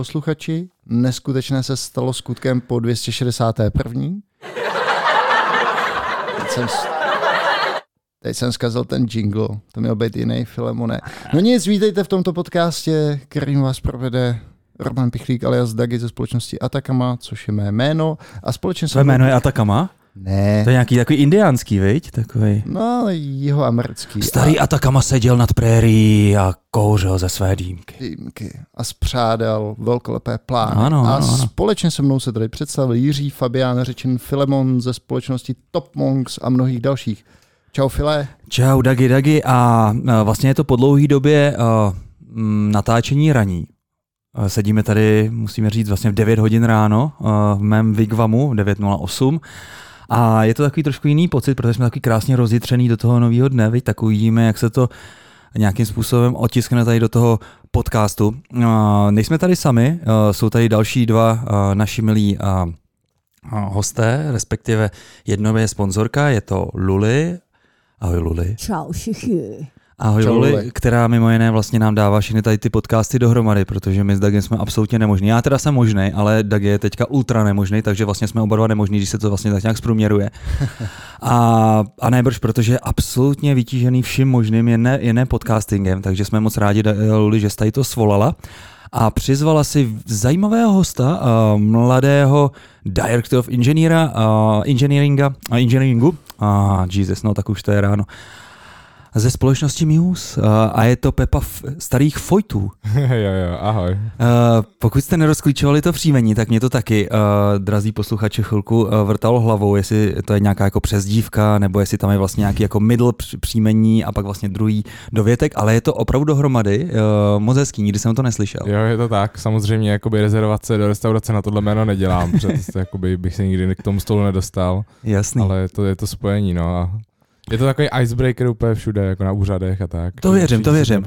Posluchači, neskutečné se stalo skutkem po 261. Teď jsem, teď jsem zkazil ten jingle, to měl být jiný Filemone. No nic, vítejte v tomto podcastě, kterým vás provede Roman Pichlík alias Dagi ze společnosti Atakama, což je mé jméno. A společně Tvé jméno je Atakama? Ne. To je nějaký takový indiánský, viď? Takový. No, jeho americký. Starý a... Atakama seděl nad prérí a kouřil ze své dýmky. dýmky a spřádal velkolepé plány. Ano, a ano, ano. společně se mnou se tady představil Jiří Fabián Řečin Filemon ze společnosti Top Monks a mnohých dalších. Čau File. Čau, Dagi, Dagi. A a vlastně je to po dlouhé době mm, natáčení raní. A Sedíme tady, musíme říct, vlastně v 9 hodin ráno v mém Vigvamu 9.08. A je to takový trošku jiný pocit, protože jsme taky krásně rozjitřený do toho nového dne, viď? tak uvidíme, jak se to nějakým způsobem otiskne tady do toho podcastu. Nejsme tady sami, jsou tady další dva naši milí hosté, respektive jedno je sponzorka, je to Luli. Ahoj Luli. Čau všichni. Ahoj Čau, Luli, která mimo jiné vlastně nám dává všechny tady ty podcasty dohromady, protože my s Dagem jsme absolutně nemožní. Já teda jsem možný, ale Dag je teďka ultra nemožný, takže vlastně jsme oba dva nemožní, když se to vlastně tak nějak zprůměruje. A, a nejbrž, protože je absolutně vytížený vším možným, jen ne, jen ne podcastingem, takže jsme moc rádi, Luli, že jste tady to svolala a přizvala si zajímavého hosta, uh, mladého director of engineera, uh, engineeringa, uh, engineeringu, uh, Jesus, no tak už to je ráno, ze společnosti Muse a je to Pepa f- starých Fojtů. jo, jo, ahoj. Pokud jste nerozklíčovali to příjmení, tak mě to taky, drazí posluchači, chvilku vrtalo hlavou, jestli to je nějaká jako přezdívka, nebo jestli tam je vlastně nějaký jako middle příjmení a pak vlastně druhý dovětek, ale je to opravdu dohromady, moc hezký, nikdy jsem to neslyšel. Jo, je to tak. Samozřejmě jakoby rezervace do restaurace na tohle jméno nedělám, protože to jakoby bych se nikdy k tomu stolu nedostal, Jasný. ale to, je to spojení, no. A je to takový icebreaker úplně všude, jako na úřadech a tak. To věřím, to věřím.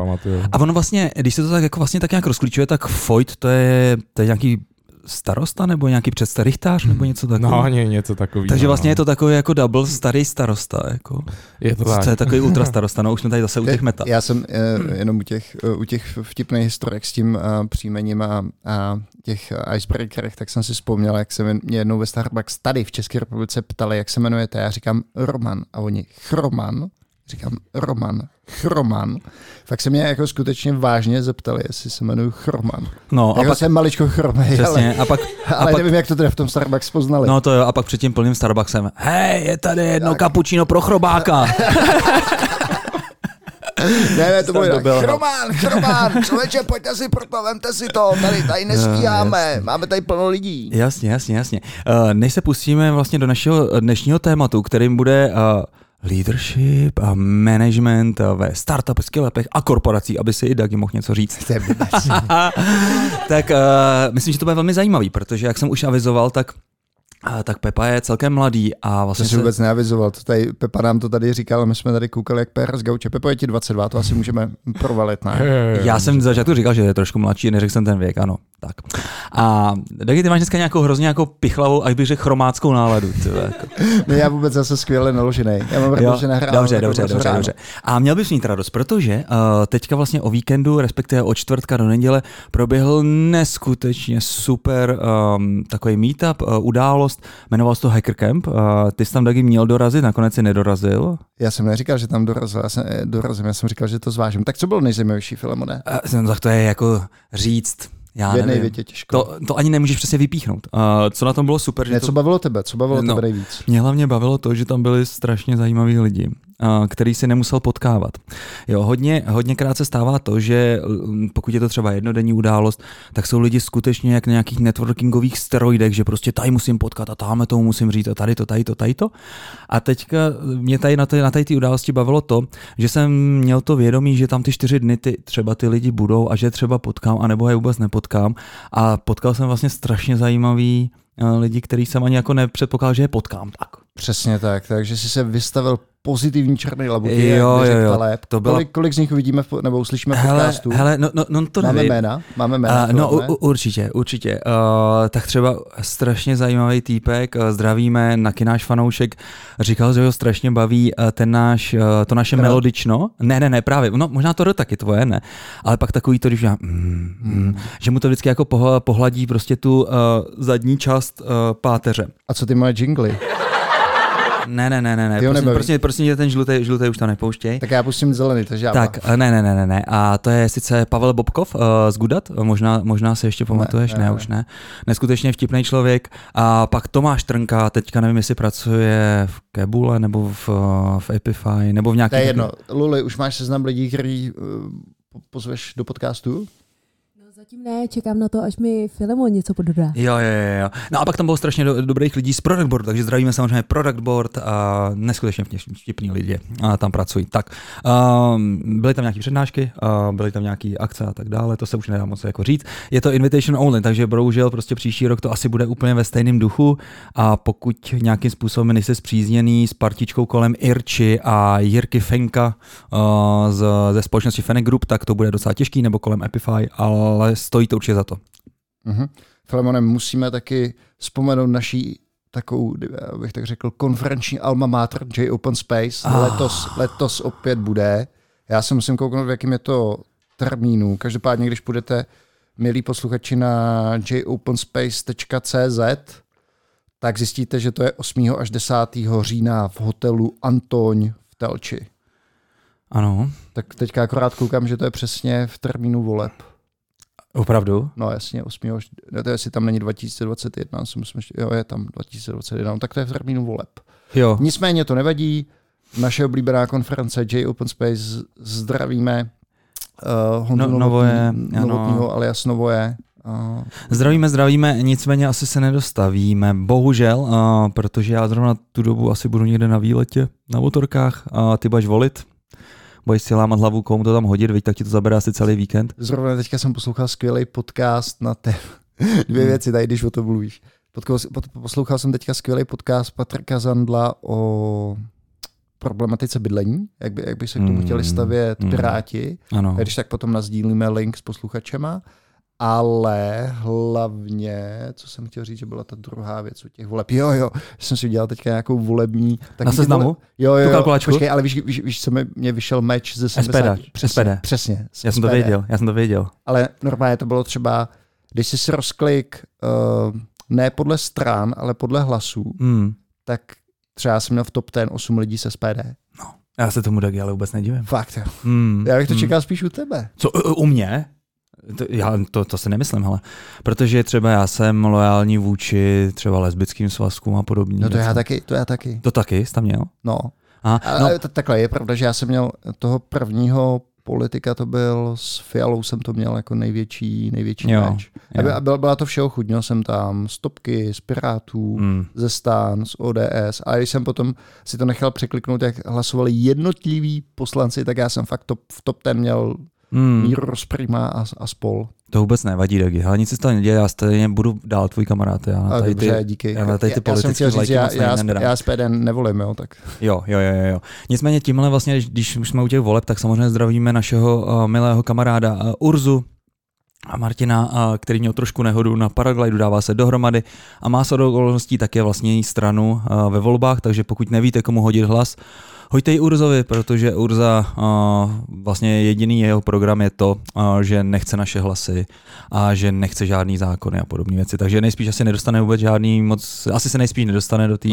A ono vlastně, když se to tak jako vlastně tak nějak rozklíčuje, tak Foyt to je, to je nějaký starosta nebo nějaký předstarychtář nebo něco takového. No, ně, něco takového. Takže vlastně je to takový jako double starý starosta. Jako. je to To tak. je takový ultra starosta, no už jsme tady zase u těch meta. Já jsem uh, jenom u těch, uh, u těch vtipných historek s tím uh, příjmením a, a těch icebreakerech, tak jsem si vzpomněl, jak se mě jednou ve Starbucks tady v České republice ptali, jak se jmenujete. Já říkám Roman a oni Chroman. Říkám Roman, Chroman. Fakt se mě jako skutečně vážně zeptali, jestli se jmenuji Chroman. No a Jako pak, jsem maličko chromej, ale, a pak, ale pak- nevím, jak to teda v tom Starbucks poznali. no to jo, a pak před tím plným Starbucksem, hej, je tady jedno kapučíno pro chrobáka. Ne, ne, to bylo dobil, no. Chromán, chromán, člověče, pojďte si pro to, vemte si to, tady, tady nestíháme, máme tady plno lidí. jasně, jasně, jasně. Uh, než se pustíme vlastně do našeho dnešního tématu, kterým bude uh, leadership a management ve startupech, skillepech a korporacích, aby si i Dagi mohl něco říct. To tak uh, myslím, že to bude velmi zajímavý, protože jak jsem už avizoval, tak uh, tak Pepa je celkem mladý a To vlastně si vůbec neavizoval, to tady, Pepa nám to tady říkal, my jsme tady koukali jak PR z Gauče. Pepo je ti 22, to asi můžeme provalit, ne? Já jsem začátku říkal, že je trošku mladší, neřekl jsem ten věk, ano. Tak. A Dagi, ty máš dneska nějakou hrozně jako pichlavou, až bych řekl chromáckou náladu. Ty, vole, jako. Ne, já vůbec zase skvěle naložený. Já mám rád, že nahrávám. dobře, dobře, brzo dobře, ráno. dobře. A měl bys mít radost, protože uh, teďka vlastně o víkendu, respektive od čtvrtka do neděle, proběhl neskutečně super um, takový meetup, uh, událost, jmenoval se to Hacker Camp. Uh, ty jsi tam taky měl dorazit, nakonec si nedorazil. Já jsem neříkal, že tam dorazil, já jsem, dorazím, já jsem říkal, že to zvážím. Tak co bylo nejzajímavější, Filemone? Uh, tak to je jako říct, já V jedné větě těžko. To, to ani nemůžeš přesně vypíchnout. Uh, co na tom bylo super, že ne, to co bavilo tebe? Co bavilo No. tebe nejvíc? Mě hlavně bavilo to, že tam byli strašně zajímaví lidi, který si nemusel potkávat. Jo, hodně, hodněkrát se stává to, že mm, pokud je to třeba jednodenní událost, tak jsou lidi skutečně jak na nějakých networkingových steroidech, že prostě tady musím potkat a tamhle tomu musím říct a tady to, tady to, tady to. A teďka mě tady na té na tady události bavilo to, že jsem měl to vědomí, že tam ty čtyři dny ty, třeba ty lidi budou a že třeba potkám, anebo je vůbec nepotkám. A potkal jsem vlastně strašně zajímavý eh, lidi, který jsem ani jako nepředpokládal, že je potkám. Tak. Přesně tak, takže jsi se vystavil pozitivní černý labuti, Jo, jak jo, jo, Taleb. to byla- kolik, kolik z nich uvidíme v, nebo uslyšíme v Hele, podcastu? hele, no, no, no to Máme nevím. jména? Máme jména? Uh, no ne? u, určitě, určitě. Uh, tak třeba strašně zajímavý týpek, uh, zdravíme, Naky náš fanoušek, říkal, že ho strašně baví uh, ten náš, uh, to naše Teda- melodično. Ne, ne, ne, právě, no možná to taky tvoje, ne. Ale pak takový to, když já, mm, mm, že mu to vždycky jako poh- pohladí prostě tu uh, zadní část uh, páteře. A co ty moje jingly? Ne, ne, ne, ne, ne. Prosím, prosím, prosím, ten žlutý, žlutý už tam nepouštěj. Tak já pustím zelený, takže já Tak, eh, ne, ne, ne, ne, ne. A to je sice Pavel Bobkov uh, z Gudat, možná, možná si ještě pamatuješ, ne, ne, ne, ne. už ne. Neskutečně vtipný člověk. A pak Tomáš Trnka, teďka nevím, jestli pracuje v Kebule, nebo v, eh, v Epify, nebo v nějaký... To je jedno. Luli, už máš seznam lidí, který pozveš do podcastu? Zatím ne, čekám na to, až mi Filemon něco pododá. Jo, jo, jo. No a pak tam bylo strašně do, dobrých lidí z Product Board, takže zdravíme samozřejmě Product Board a neskutečně vtip- vtipní lidi a tam pracují. Tak, um, byly tam nějaké přednášky, uh, byly tam nějaké akce a tak dále, to se už nedá moc jako říct. Je to invitation only, takže bohužel prostě příští rok to asi bude úplně ve stejném duchu a pokud nějakým způsobem nejste zpřízněný s partičkou kolem Irči a Jirky Fenka uh, z, ze společnosti Fennec Group, tak to bude docela těžký, nebo kolem Epify, ale stojí to určitě za to. Mhm. Filemone, musíme taky vzpomenout naší takovou, bych tak řekl, konferenční alma mater J Open Space. Ah. Letos, letos opět bude. Já se musím kouknout, v jakým je to termínu. Každopádně, když půjdete, milí posluchači, na jopenspace.cz, tak zjistíte, že to je 8. až 10. října v hotelu Antoň v Telči. Ano, Tak teďka akorát koukám, že to je přesně v termínu voleb. Opravdu. No jasně, 8. až, ne, to je, jestli tam není 2021, si myslím, že jo, je tam 2021, no, tak to je v termínu voleb. Jo. Nicméně to nevadí, naše oblíbená konference J Open Space, zdravíme uh, No- no, Novoje. Novotnýho alias Novoje. Uh, Zdravíme, zdravíme, nicméně asi se nedostavíme, bohužel, uh, protože já zrovna tu dobu asi budu někde na výletě, na motorkách a ty budeš volit. Budeš si lámat hlavu, komu to tam hodit, veď, tak ti to zabere asi celý víkend. zrovna teďka jsem poslouchal skvělý podcast na té dvě věci, tady když o tom mluvíš. Poslouchal jsem teďka skvělý podcast Patrika Zandla o problematice bydlení, jak by, jak by se k tomu chtěli stavět mm. Piráti. Ano. A Když tak potom nazdílíme link s posluchačema, ale hlavně, co jsem chtěl říct, že byla ta druhá věc u těch voleb. Jo, jo, jsem si udělal teďka nějakou volební... takový ty seznamu? Vole... Jo, jo, jo. kalkulačku? Počkej, ale víš, víš, víš co mi, mě vyšel meč ze 70. SPD, Přesně, SPD. přesně. z Já jsem to věděl, já jsem to věděl. Ale normálně to bylo třeba, když jsi si rozklik uh, ne podle stran, ale podle hlasů, Hmm. tak třeba jsem měl v top 10 8 lidí se SPD. Já se tomu taky ale vůbec nedivím. Fakt, jo. Hmm. Já bych to hmm. čekal spíš u tebe. Co, u mě? To, já to, to si nemyslím, hele. Protože třeba já jsem lojální vůči třeba lesbickým svazkům a podobně. No to já taky, to já taky. To taky, jsi tam měl? No, A, Ale no, t- takhle, je pravda, že já jsem měl toho prvního politika, to byl s Fialou jsem to měl jako největší, největší Jo, meč. A jo. byla, byla, byla to všeho chuť, měl jsem tam stopky z Pirátů, mm, ze stan, z ODS a když jsem potom si to nechal překliknout, jak hlasovali jednotliví poslanci, tak já jsem fakt top, v top ten měl mm, Míru Rozprima a, a spol. to vůbec nevadí, Dagi. Ale nic se toho neděje, já stejně budu dál tvůj kamarád. Já tady dobře, ty, díky. já tady ty já, já jsem chtěl říct, já, já, já SPD nevolím, jo, tak Jo, jo, jo, jo. Nicméně tímhle vlastně, když, když už jsme u těch voleb, tak samozřejmě zdravíme našeho uh, milého kamaráda uh, Urzu, a Martina, uh, který měl trošku nehodu na paraglidu, dává se dohromady a má se do okolností také vlastní stranu ve volbách, takže pokud nevíte, komu hodit hlas, hoďte i Urzovi, protože Urza uh, vlastně jediný jeho program je to, uh, že nechce naše hlasy a že nechce žádný zákony a podobné věci, takže nejspíš asi nedostane vůbec žádný moc, asi se nejspíš nedostane do té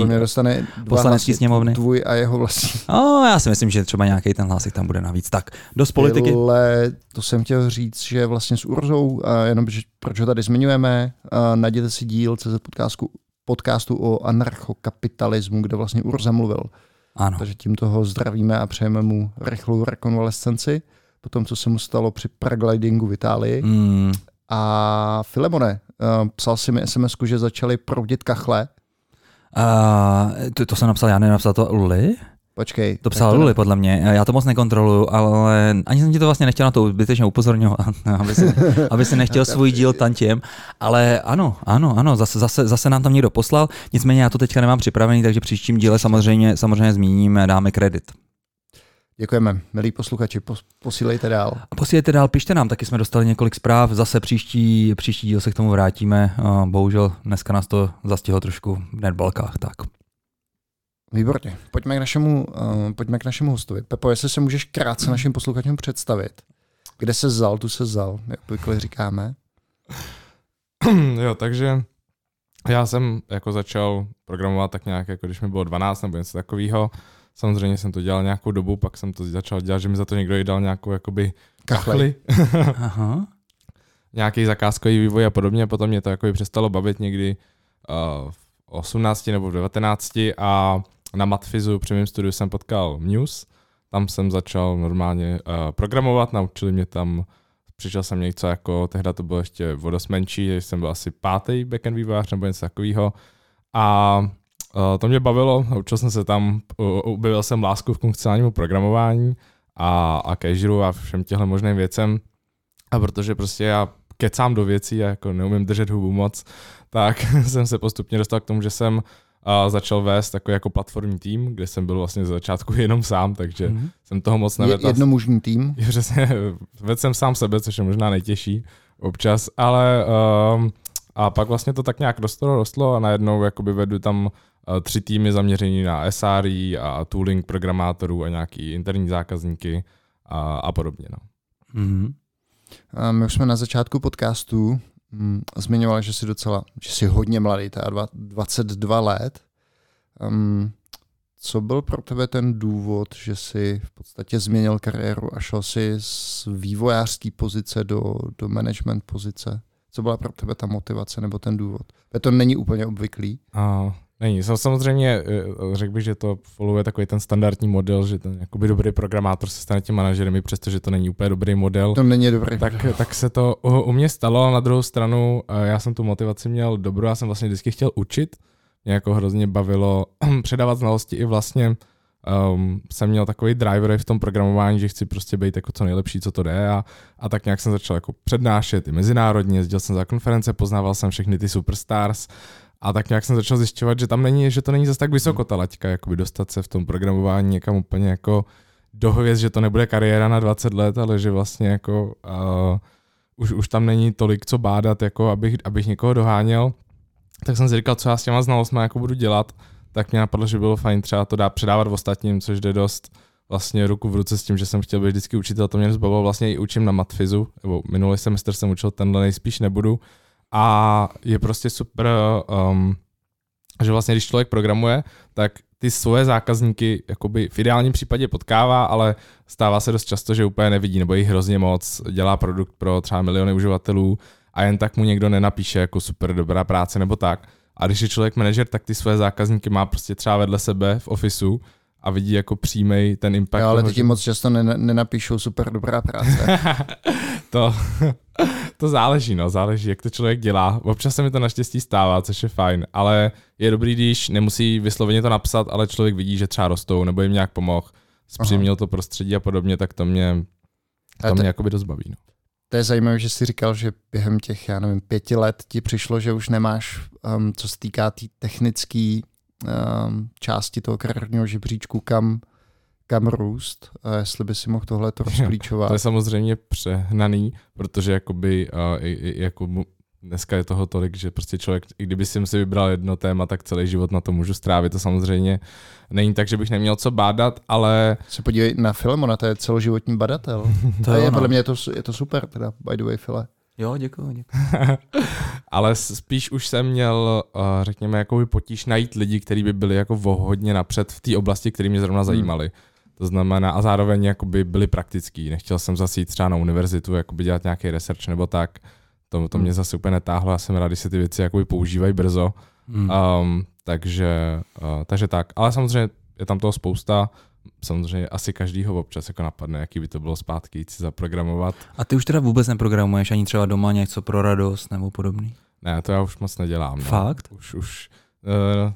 hlasy, sněmovny. tvůj a jeho vlastní. No, já si myslím, že třeba nějaký ten hlásek tam bude navíc. Tak, dost politiky. Ale to jsem chtěl říct, že vlastně s Urzou, a jenom že, proč ho tady zmiňujeme, najděte si díl CZ podcastu, podcastu o anarchokapitalismu, kde vlastně Urza mluvil. Ano. Takže tímto ho zdravíme a přejeme mu rychlou rekonvalescenci po tom, co se mu stalo při paraglidingu v Itálii. Mm, A Filemone, uh, psal si mi sms že začali proudit kachle. a to, to jsem napsal, já nenapsal to Luli? Počkej. To psal Luli, podle mě. Já to moc nekontroluju, ale ani jsem ti to vlastně nechtěl na to zbytečně upozorňovat, aby si, aby si nechtěl svůj díl tantěm. Ale ano, ano, ano, zase, zase, zase nám tam někdo poslal. Nicméně já to teďka nemám připravený, takže příštím díle samozřejmě, samozřejmě zmíníme, dáme kredit. Děkujeme. Milí posluchači, pos, posílejte dál. A posílejte dál, pište nám, taky jsme dostali několik zpráv, zase příští, příští díl se k tomu vrátíme. Bohužel dneska nás to zastihlo trošku v netbalkách, tak. Výborně. Pojďme k našemu, uh, pojďme k našemu hostovi. Pepo, jestli se můžeš krátce našim posluchačům představit. Kde se zal, tu se zal, jak obvykle říkáme. jo, takže já jsem jako začal programovat tak nějak, jako když mi bylo 12 nebo něco takového. Samozřejmě jsem to dělal nějakou dobu, pak jsem to začal dělat, že mi za to někdo dal nějakou jakoby kachli. Aha. Nějaký zakázkový vývoj a podobně, potom mě to jako přestalo bavit někdy uh, v 18 nebo v 19 a na Matfizu při mém studiu jsem potkal Muse, tam jsem začal normálně uh, programovat, naučili mě tam, přišel jsem něco jako, tehdy to bylo ještě vodost menší, jsem byl asi pátý backend vývojář nebo něco takového a uh, to mě bavilo, naučil jsem se tam, uh, objevil jsem lásku k funkcionálnímu programování a, a casualu a všem těchto možným věcem. A protože prostě já kecám do věcí a jako neumím držet hubu moc, tak jsem se postupně dostal k tomu, že jsem a začal vést takový jako platformní tým, kde jsem byl vlastně ze začátku jenom sám, takže mm-hmm. jsem toho moc nevedl. Jednomužný tým? Přesně, vedl jsem sám sebe, což je možná nejtěžší občas, ale um, a pak vlastně to tak nějak rostlo, rostlo a najednou jakoby vedu tam uh, tři týmy zaměření na SRE a tooling programátorů a nějaký interní zákazníky a, a podobně. No. Mm-hmm. A my už jsme na začátku podcastu mm, zmiňoval, že jsi docela, že jsi hodně mladý, ta 22 let. Um, co byl pro tebe ten důvod, že jsi v podstatě změnil kariéru a šel si z vývojářské pozice do, do management pozice? Co byla pro tebe ta motivace nebo ten důvod? To není úplně obvyklý. A, Není. Samozřejmě eh, řekl bych, že to followuje takový ten standardní model, že ten jakoby dobrý programátor se stane tím manažerem, i přestože to není úplně dobrý model. To není dobrý. Tak, tak se to u mě stalo, a na druhou stranu já jsem tu motivaci měl dobrou, já jsem vlastně vždycky chtěl učit, mě jako hrozně bavilo předávat znalosti i vlastně um, jsem měl takový driver v tom programování, že chci prostě být jako co nejlepší, co to jde a, a tak nějak jsem začal jako přednášet i mezinárodně, jezdil jsem za konference, poznával jsem všechny ty superstars a tak nějak jsem začal zjišťovat, že tam není, že to není zase tak vysoko ta laťka, jakoby dostat se v tom programování někam úplně jako do hvězd, že to nebude kariéra na 20 let, ale že vlastně jako uh, už, už tam není tolik co bádat, jako abych, abych někoho doháněl. Tak jsem si říkal, co já s těma znalostmi jako budu dělat, tak mě napadlo, že bylo fajn třeba to dá předávat v ostatním, což jde dost vlastně ruku v ruce s tím, že jsem chtěl být vždycky učitel, to mě zbavilo vlastně i učím na matfizu, nebo minulý semestr jsem učil, tenhle nejspíš nebudu, a je prostě super, um, že vlastně když člověk programuje, tak ty svoje zákazníky jakoby v ideálním případě potkává, ale stává se dost často, že úplně nevidí, nebo jich hrozně moc, dělá produkt pro třeba miliony uživatelů a jen tak mu někdo nenapíše jako super dobrá práce nebo tak. A když je člověk manažer, tak ty své zákazníky má prostě třeba vedle sebe v ofisu a vidí jako přímý ten impact. Jo, ale ty ti moc často nenapíšou super dobrá práce. to, to záleží, no, záleží, jak to člověk dělá. Občas se mi to naštěstí stává, což je fajn, ale je dobrý, když nemusí vysloveně to napsat, ale člověk vidí, že třeba rostou, nebo jim nějak pomohl, zpřímnil to prostředí a podobně, tak to mě, to mě jakoby dost baví. No. To je zajímavé, že jsi říkal, že během těch, já nevím, pěti let ti přišlo, že už nemáš, um, co se týká té tý technické části toho kariérního žebříčku, kam kam růst, a jestli by si mohl tohle to rozklíčovat. To je samozřejmě přehnaný, protože jakoby, uh, jako dneska je toho tolik, že prostě člověk, i kdyby si si vybral jedno téma, tak celý život na to můžu strávit. To samozřejmě není tak, že bych neměl co bádat, ale... Se podívej na Filemona, to je celoživotní badatel. to je, podle mě je to, je to super, teda, by the way, File. Jo, děkuji. děkuji. Ale spíš už jsem měl, uh, řekněme, jako potíž najít lidi, kteří by byli jako hodně napřed v té oblasti, které mě zrovna zajímaly. Hmm. To znamená, a zároveň jakoby byli praktický. Nechtěl jsem zase jít třeba na univerzitu, jakoby dělat nějaký research nebo tak. To, to mě zase úplně netáhlo, já jsem rád, když se ty věci jakoby používají brzo. Hmm. Um, takže, uh, takže tak. Ale samozřejmě je tam toho spousta. Samozřejmě asi každýho občas jako napadne, jaký by to bylo zpátky jít si zaprogramovat. A ty už teda vůbec neprogramuješ ani třeba doma něco pro radost nebo podobný? Ne, to já už moc nedělám. No. Fakt? Už, už uh,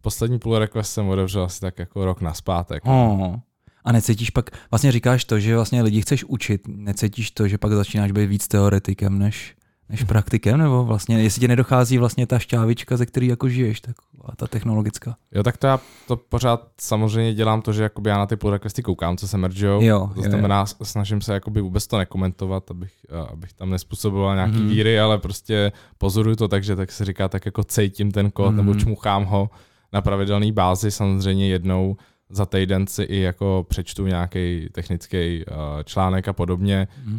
poslední pull request jsem otevřel asi tak jako rok naspátek. Oh. A necítíš pak, vlastně říkáš to, že vlastně lidi chceš učit, necítíš to, že pak začínáš být víc teoretikem než, než praktikem, nebo vlastně, jestli ti nedochází vlastně ta šťávička, ze který jako žiješ, tak ta technologická. Jo, tak to já to pořád samozřejmě dělám to, že jakoby já na ty pull requesty koukám, co se mergeou. Jo, to jo, znamená, snažím se jakoby vůbec to nekomentovat, abych, abych tam nespůsoboval nějaký Mhm. víry, ale prostě pozoruju to tak, že tak se říká, tak jako cejtím ten kód nebo Mhm. čmuchám ho na pravidelné bázi, samozřejmě jednou za týden si i jako přečtu nějaký technický uh, článek a podobně Mhm.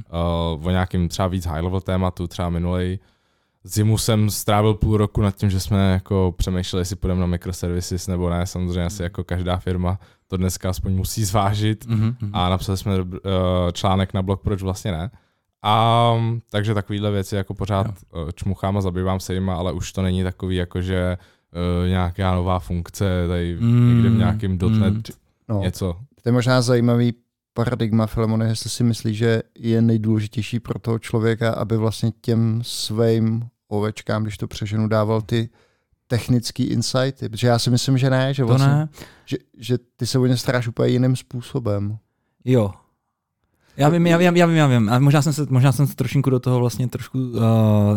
uh, o nějakým třeba víc high level tématu, třeba minulej zimu jsem strávil půl roku nad tím, že jsme jako přemýšleli, jestli půjdeme na microservices nebo ne, samozřejmě asi jako každá firma to dneska aspoň musí zvážit Mhm, mhm. a napsali jsme uh, článek na blog, proč vlastně ne. A takže takovýhle věci jako pořád uh, čmuchám a zabývám se jima, ale už to není takový jako, že uh, nějaká nová funkce tady Mm, někde v nějakém .NET mm. No, něco. to je možná zajímavý paradigma, Filemone, jestli si myslí, že je nejdůležitější pro toho člověka, aby vlastně těm svým ovečkám, když to přeženu, dával ty technický insighty, protože já si myslím, že ne, že To vlastně, ne? Že, že ty se o ně staráš úplně jiným způsobem. Jo. Já vím, já vím, já vím, já vím. A možná jsem se, možná jsem se trošinku do toho vlastně trošku uh,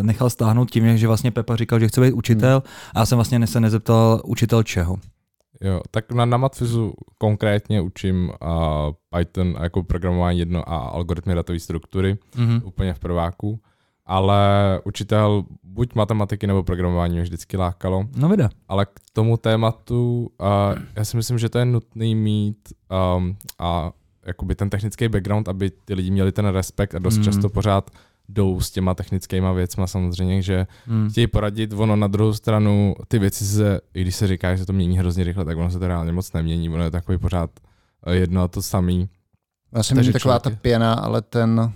nechal stáhnout tím, že vlastně Pepa říkal, že chce být učitel a já jsem vlastně se nezeptal učitel čeho. Jo, tak na, na Matfizu konkrétně učím uh, Python jako programování jedno a algoritmy datové struktury Mhm. úplně v prváku, ale učitel buď matematiky nebo programování mě vždycky lákalo, No vida. ale k tomu tématu uh, já si myslím, že to je nutný mít um, a jakoby ten technický background, aby ty lidi měli ten respekt a dost Mm. často pořád jdou s těma technickýma věcma samozřejmě, že Hmm. chtějí poradit, ono na druhou stranu, ty věci se, i když se říká, že se to mění hrozně rychle, tak ono se to reálně moc nemění, ono je takový pořád eh, jedno a to samý. Já myslím, Takže že taková ta člověk je- pěna, ale ten,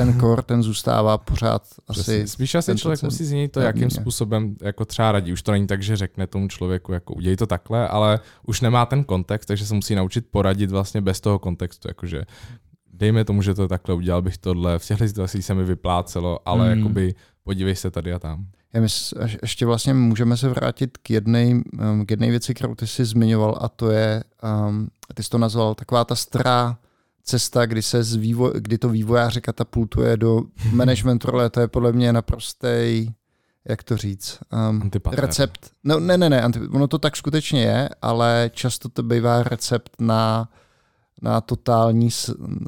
ten Mhm. core, ten zůstává pořád asi... Přesně. Spíš asi člověk musí změnit to, jakým způsobem jako třeba radí. Už to není tak, že řekne tomu člověku, jako udělej to takhle, ale už nemá ten kontext, takže se musí naučit poradit vlastně bez toho kontextu, jakože dejme tomu, že to takhle udělal bych tohle, v těchto situacích se mi vyplácelo, ale Mm. jakoby podívej se tady a tam. Já mysl, až- ještě vlastně můžeme se vrátit k jedné um, k jedné věci, kterou ty jsi zmiňoval, a to je, um, ty jsi to nazval, taková ta stará cesta, kdy, se z vývoj, kdy to vývojáře katapultuje do management role, to je podle mě naprostý, jak to říct, um, Antipater. recept. No, ne, ne, ne, ono to tak skutečně je, ale často to bývá recept na, na totální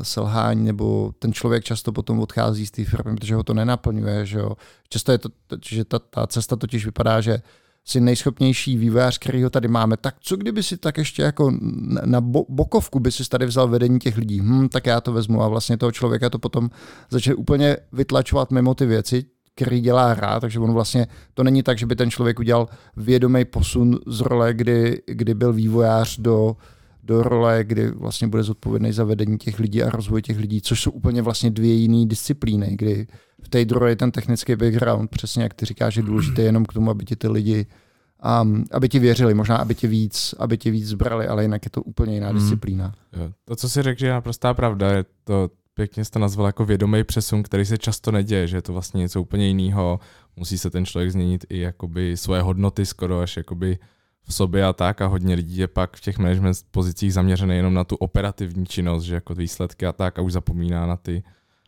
selhání, nebo ten člověk často potom odchází z té firmy, protože ho to nenaplňuje. Že jo. Často je to, že ta, ta cesta totiž vypadá, že si nejschopnější vývojář, který ho tady máme, tak co kdyby si tak ještě jako na, na bo, bokovku by si tady vzal vedení těch lidí, hm, tak já to vezmu a vlastně toho člověka to potom začne úplně vytlačovat mimo ty věci, který dělá rád, takže on vlastně, to není tak, že by ten člověk udělal vědomý posun z role, kdy, kdy byl vývojář do, do role, kdy vlastně bude zodpovědný za vedení těch lidí a rozvoj těch lidí, což jsou úplně vlastně dvě jiné disciplíny, kdy v té druhé je ten technický background, přesně jak ty říkáš, že důležité jenom k tomu, aby ti ty lidi um, aby ti věřili, možná aby ti víc, aby ti víc zbrali, ale jinak je to úplně jiná Mm. disciplína. Jo. To, co si řekl, že je naprostá pravda, je to pěkně jsi to nazval jako vědomý přesun, který se často neděje, že je to vlastně něco úplně jiného. Musí se ten člověk změnit i jakoby svoje hodnoty skoro až jakoby v sobě a tak a hodně lidí je pak v těch management pozicích zaměřené jenom na tu operativní činnost, že jako výsledky a tak a už zapomíná na ty,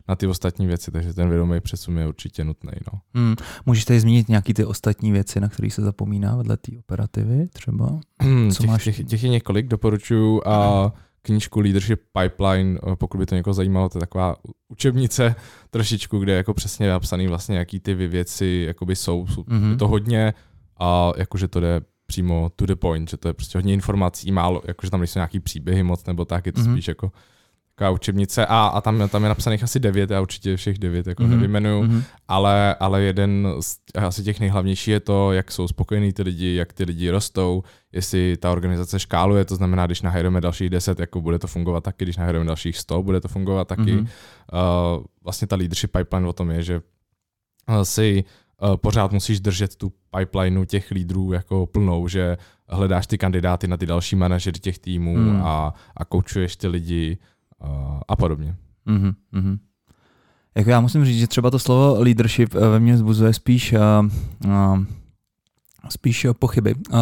na ty ostatní věci, takže ten vědomý přesun je určitě nutný. No. Hmm. Můžeš tady zmínit nějaký ty ostatní věci, na které se zapomíná vedle té operativy třeba? Co těch, máš? těch, těch, je několik, doporučuju a knížku Leadership Pipeline, eh, pokud by to někoho zajímalo, to je taková učebnice trošičku, kde je jako přesně napsaný vlastně, jaký ty věci jakoby jsou. jsou Mhm. Je to hodně a jakože to jde přímo to the point, že to je prostě hodně informací, málo, jakože tam nejsou nějaký příběhy moc nebo tak, je to Mhm. spíš jako taková učebnice a, a tam, tam je napsaných asi devět, já určitě všech devět jako Mhm. nevymenuju, Mhm. ale, ale jeden z asi těch nejhlavnějších je to, jak jsou spokojení ty lidi, jak ty lidi rostou, jestli ta organizace škáluje, to znamená, když nahajujeme dalších 10, jako bude to fungovat taky, když nahajujeme dalších 100, bude to fungovat taky. Mhm. Uh, vlastně ta leadership pipeline o tom je, že uh, si pořád musíš držet tu pipelineu těch lídrů jako plnou, že hledáš ty kandidáty na ty další manažery těch týmů Hmm. a, a koučuješ ty lidi uh, a podobně. Mhm, mhm. Jako já musím říct, že třeba to slovo leadership eh, ve mně vzbuzuje spíš, uh, uh, spíš eh, pochyby. Uh,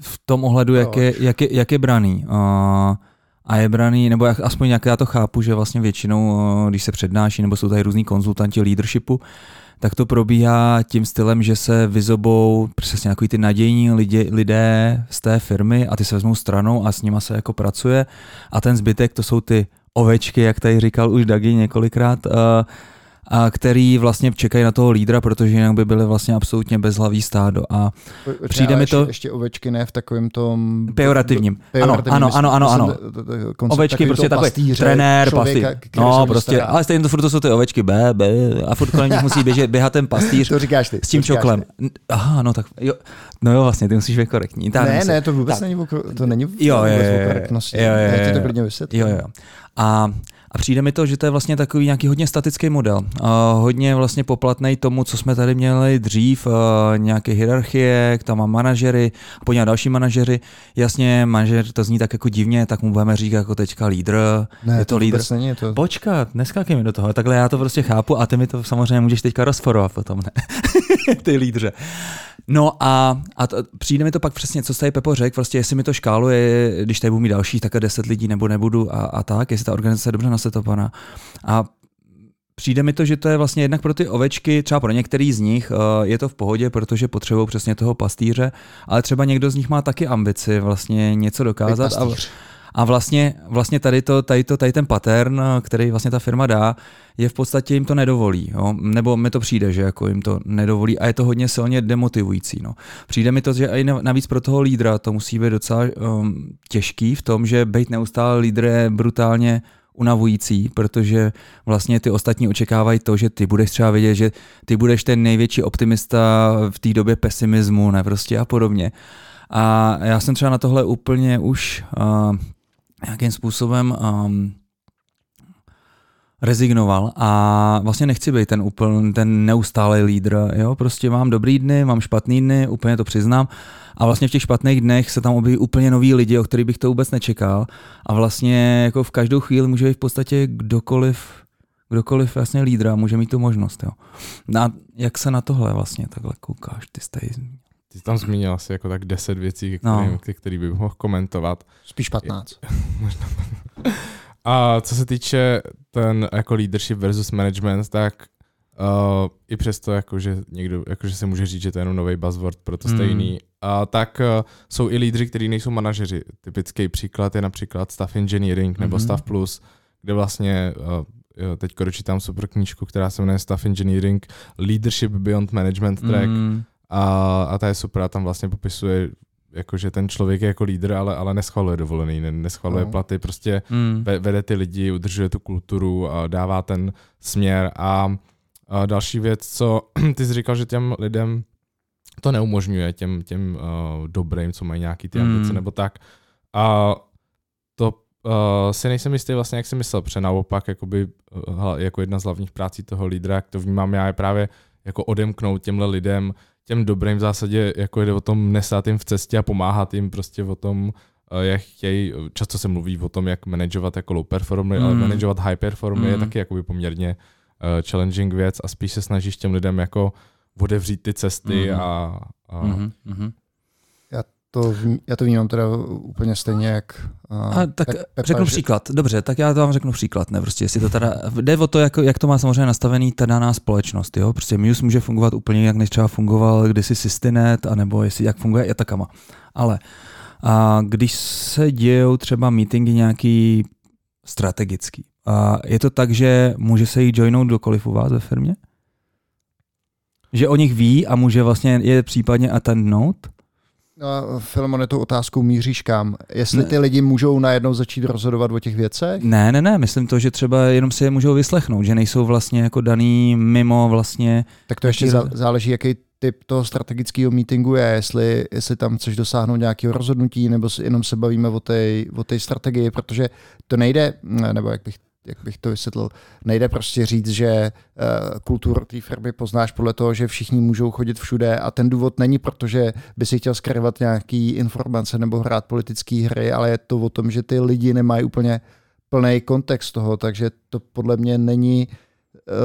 v tom ohledu, jak je, jak je, jak je braný. Uh, a je braný, nebo jak, aspoň nějak já to chápu, že vlastně většinou, uh, když se přednáší, nebo jsou tady různí konzultanti leadershipu, tak to probíhá tím stylem, že se vyzobou přesně nějaký ty nadějní lidi, lidé z té firmy a ty se vezmou stranou a s nima se jako pracuje. A ten zbytek to jsou ty ovečky, jak tady říkal už Dagi několikrát, uh, a který vlastně čekají na toho lídra, protože jinak by byly vlastně absolutně bezhlavý stádo. A Počkej, přijde mi ještě, to- Ještě ovečky ne v takovém tom... Pejorativním. pejorativním Ano, ano, ano, ano, ano. ovečky prostě takový pastýře, trenér, pastýř. No prostě, stará. ale stejně to furt to jsou ty ovečky, bé, bé, a furt kolem nich musí běžet, běhat ten pastýř To říkáš ty. s tím čoklem. ty. Aha, no tak jo, no jo, vlastně, ty musíš být korektní. Tak Ne, ne, to vůbec Tak. není, to není Jo, jo, vůbec jo, o jo, korektnosti. jo, jo, Já ti jo, to jo. klidně vysvětlím. Jo, jo. A, přijde mi to, že to je vlastně takový nějaký hodně statický model. Uh, hodně vlastně poplatný tomu, co jsme tady měli dřív, uh, nějaké hierarchie, tam má manažery a po další manažery. Jasně, manažer to zní tak jako divně, tak mu budeme říkat jako teďka lídr. Ne, je to lídr. vůbec není. To... Počkat, neskákej mi do toho, takhle já to prostě chápu a ty mi to samozřejmě můžeš teďka rozforovat potom, ne? ty lídře. No a, a to, přijde mi to pak přesně, co tady Pepo řekl, prostě jestli mi to škáluje, když tady budu mít další, tak 10 lidí nebo nebudu a, a tak, jestli ta organizace je dobře nasetovaná. A Přijde mi to, že to je vlastně jednak pro ty ovečky, třeba pro některý z nich uh, je to v pohodě, protože potřebují přesně toho pastýře, ale třeba někdo z nich má taky ambici vlastně něco dokázat. A, a vlastně, vlastně tady, to, tady, to, tady ten pattern, eh, který vlastně ta firma dá, je v podstatě jim to nedovolí. Jo? Nebo mi to přijde, že jako jim to nedovolí a je to hodně silně demotivující. No. Přijde mi to, že i navíc pro toho lídra to musí být docela um, těžký v tom, že být neustále lídr je brutálně unavující, protože vlastně ty ostatní očekávají to, že ty budeš třeba vědět, že ty budeš ten největší optimista v té době pesimismu, ne prostě a podobně. A já jsem třeba na tohle úplně už uh, nějakým způsobem um, rezignoval a vlastně nechci být ten úplný, ten neustálý lídr, jo, prostě mám dobrý dny, mám špatný dny, úplně to přiznám a vlastně v těch špatných dnech se tam objeví úplně noví lidi, o kterých bych to vůbec nečekal a vlastně jako v každou chvíli může být v podstatě kdokoliv, kdokoliv vlastně lídra může mít tu možnost, jo. A jak se na tohle vlastně takhle koukáš, ty jste Ty jsi tam zmínil asi jako tak 10 věcí, které, no. který bych mohl komentovat. Spíš 15. A co se týče ten jako leadership versus management, tak uh, i přesto, jako, že někdo, jako, že se může říct, že to je jenom nový buzzword pro to Hmm. stejný, a tak uh, jsou i lídři, kteří nejsou manažeři. Typický příklad je například Staff Engineering nebo Mhm. Staff Plus, kde vlastně uh, jo, teď dočítám super knížku, která se jmenuje Staff Engineering Leadership Beyond Management Track Mm, a, a ta je super a tam vlastně popisuje jako, že ten člověk je jako lídr, ale, ale neschvaluje dovolený, ne, neschvaluje No. platy, prostě mm, ve- vede ty lidi, udržuje tu kulturu, a dává ten směr a, a další věc, co ty jsi říkal, že těm lidem to neumožňuje, těm, těm uh, dobrým, co mají nějaký ty ambice Hmm. nebo tak. A to uh, si nejsem jistý vlastně, jak si myslel, protože naopak jakoby, uh, hla- jako jedna z hlavních prací toho lídra, jak to vnímám já, je právě jako odemknout těmhle lidem, těm dobrým v zásadě, jako jde o tom nesát jim v cestě a pomáhat jim prostě o tom, eh, jak chtějí, často se mluví o tom, jak manažovat jako low performer, mm. ale manažovat high performer mm. je taky jakoby poměrně uh, challenging věc a spíš se snažíš těm lidem jako odevřít ty cesty Mm. a, a mhm, mhm. To, já to vnímám teda úplně stejně jak... Uh, A tak Pe- Pepa, řeknu že- příklad. Dobře, tak já to vám řeknu příklad. Ne, prostě jestli to teda, jde o to, jak, jak to má samozřejmě nastavený ta daná společnost. Jo? Prostě Muse může fungovat úplně jinak, než třeba fungoval kdysi Systinet, anebo jestli jak funguje Etakama. Ale a když se dějou třeba meetingy nějaký strategický, a je to tak, že může se jich joinout kdokoliv u vás ve firmě? Že o nich ví a může vlastně je případně attendnout? No, a Filemone, tu otázkou míříš kam? Jestli Ne. ty lidi můžou najednou začít rozhodovat o těch věcech? Ne, ne, ne, myslím to, že třeba jenom si je můžou vyslechnout, že nejsou vlastně jako daný mimo vlastně, Tak to ještě zá- záleží, jaký typ toho strategického meetingu je, jestli, jestli tam chceš dosáhnout nějakého rozhodnutí, nebo si jenom se bavíme o té o té strategii, protože to nejde, nebo jak bych, jak bych to vysvětlil, nejde prostě říct, že uh, kulturu té firmy poznáš podle toho, že všichni můžou chodit všude a ten důvod není proto, že by si chtěl skrývat nějaký informace nebo hrát politické hry, ale je to o tom, že ty lidi nemají úplně plný kontext toho, takže to podle mě není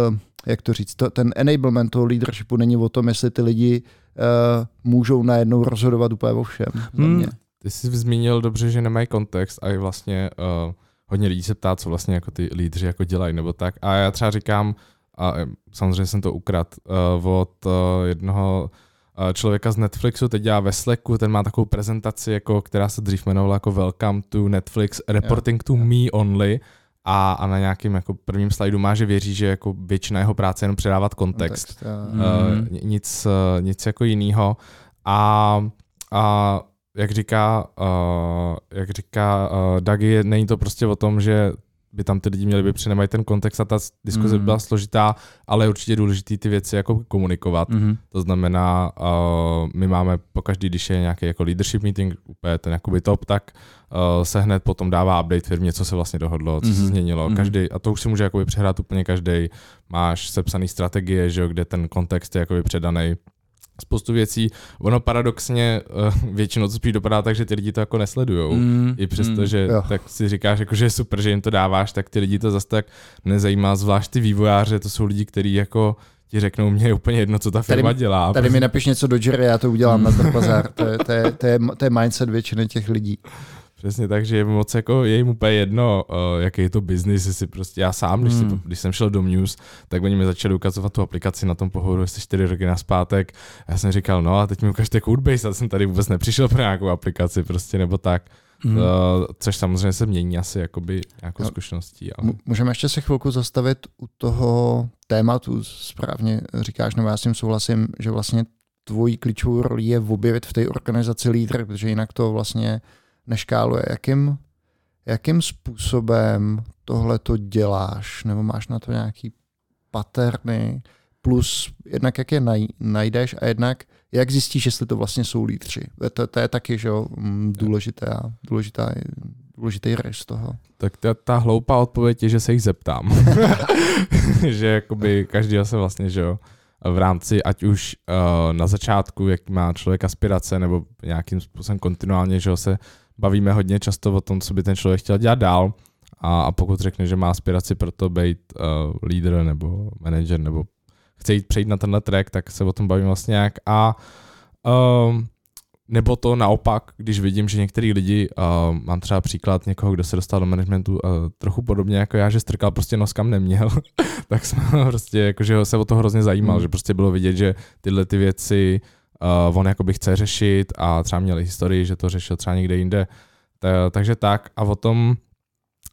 uh, jak to říct, to, ten enablement toho leadershipu není o tom, jestli ty lidi uh, můžou najednou rozhodovat úplně o všem. Hmm. Ty jsi zmínil dobře, že nemají kontext a i vlastně uh, hodně lidí se ptá, co vlastně jako ty lídři jako dělají nebo tak. A já třeba říkám, a samozřejmě jsem to ukrad uh, od uh, jednoho člověka z Netflixu, teď dělá ve Slacku, ten má takovou prezentaci, jako, která se dřív jmenovala jako Welcome to Netflix, Reporting to Me Only, a, a na nějakém jako prvním slajdu má, že věří, že jako většina jeho práce je jenom předávat kontext. kontext uh, nic, uh, nic jako jiného. A, a jak říká, uh, jak říká uh, Dagi, není to prostě o tom, že by tam ty lidi měli protože nemají ten kontext a ta diskuze mm. by byla složitá, ale je určitě důležité ty věci jako komunikovat. Mm. To znamená, uh, my máme pokaždý, když je nějaký jako leadership meeting, úplně ten jakoby top, tak uh, se hned potom dává update firmě, co se vlastně dohodlo, co mm. se mhm. změnilo. Mm. Každý, a to už si může jakoby přehrát úplně každý. Máš sepsaný strategie, že jo, kde ten kontext je jakoby předaný spoustu věcí. Ono paradoxně uh, většinou to spíš dopadá tak, že ty lidi to jako nesledujou. Mm, I přesto, mm, že jo. tak si říkáš, jako, že je super, že jim to dáváš, tak ty lidi to zase tak nezajímá, zvlášť ty vývojáře, to jsou lidi, kteří jako ti řeknou, mě je úplně jedno, co ta firma tady, dělá. Tady mi napiš něco do Jerry, já to udělám na ten bazar. To je, to, je, to, je, to je mindset většiny těch lidí. Přesně tak, že je moc jako, je jim úplně jedno, uh, jaký je to biznis, jestli prostě já sám, když, hmm. si, když jsem šel do News, tak oni mi začali ukazovat tu aplikaci na tom pohodu, jestli čtyři roky na zpátek. Já jsem říkal, no a teď mi ukažte Codebase, já jsem tady vůbec nepřišel pro nějakou aplikaci, prostě nebo tak. Hmm. Uh, což samozřejmě se mění asi jakoby nějakou no, zkušeností. Ale... Můžeme ještě se chvilku zastavit u toho tématu, správně říkáš, nebo já s tím souhlasím, že vlastně tvojí klíčovou roli je objevit v té organizaci lídr, protože jinak to vlastně neškáluje. Jakým, jakým způsobem tohle to děláš? Nebo máš na to nějaký paterny? Plus jednak jak je naj, najdeš a jednak jak zjistíš, jestli to vlastně jsou lídři. To, to je taky že jo, mm, důležité, důležitá, důležitý rys toho. Tak ta, ta hloupá odpověď je, že se jich zeptám. že jakoby každý se vlastně, že jo, v rámci, ať už uh, na začátku, jak má člověk aspirace, nebo nějakým způsobem kontinuálně, že jo, se bavíme hodně často o tom, co by ten člověk chtěl dělat dál. A, a pokud řekne, že má aspiraci pro to být uh, lídr nebo manager nebo chce jít přejít na tenhle track, tak se o tom bavím vlastně nějak. A um, nebo to naopak, když vidím, že některý lidi, uh, mám třeba příklad někoho, kdo se dostal do managementu uh, trochu podobně jako já, že strkal prostě nos kam neměl, tak jsme prostě, jakože se o to hrozně zajímal, mm. že prostě bylo vidět, že tyhle ty věci uh, on jakoby chce řešit a třeba měl historii, že to řešil třeba někde jinde. Ta, takže tak. A o tom,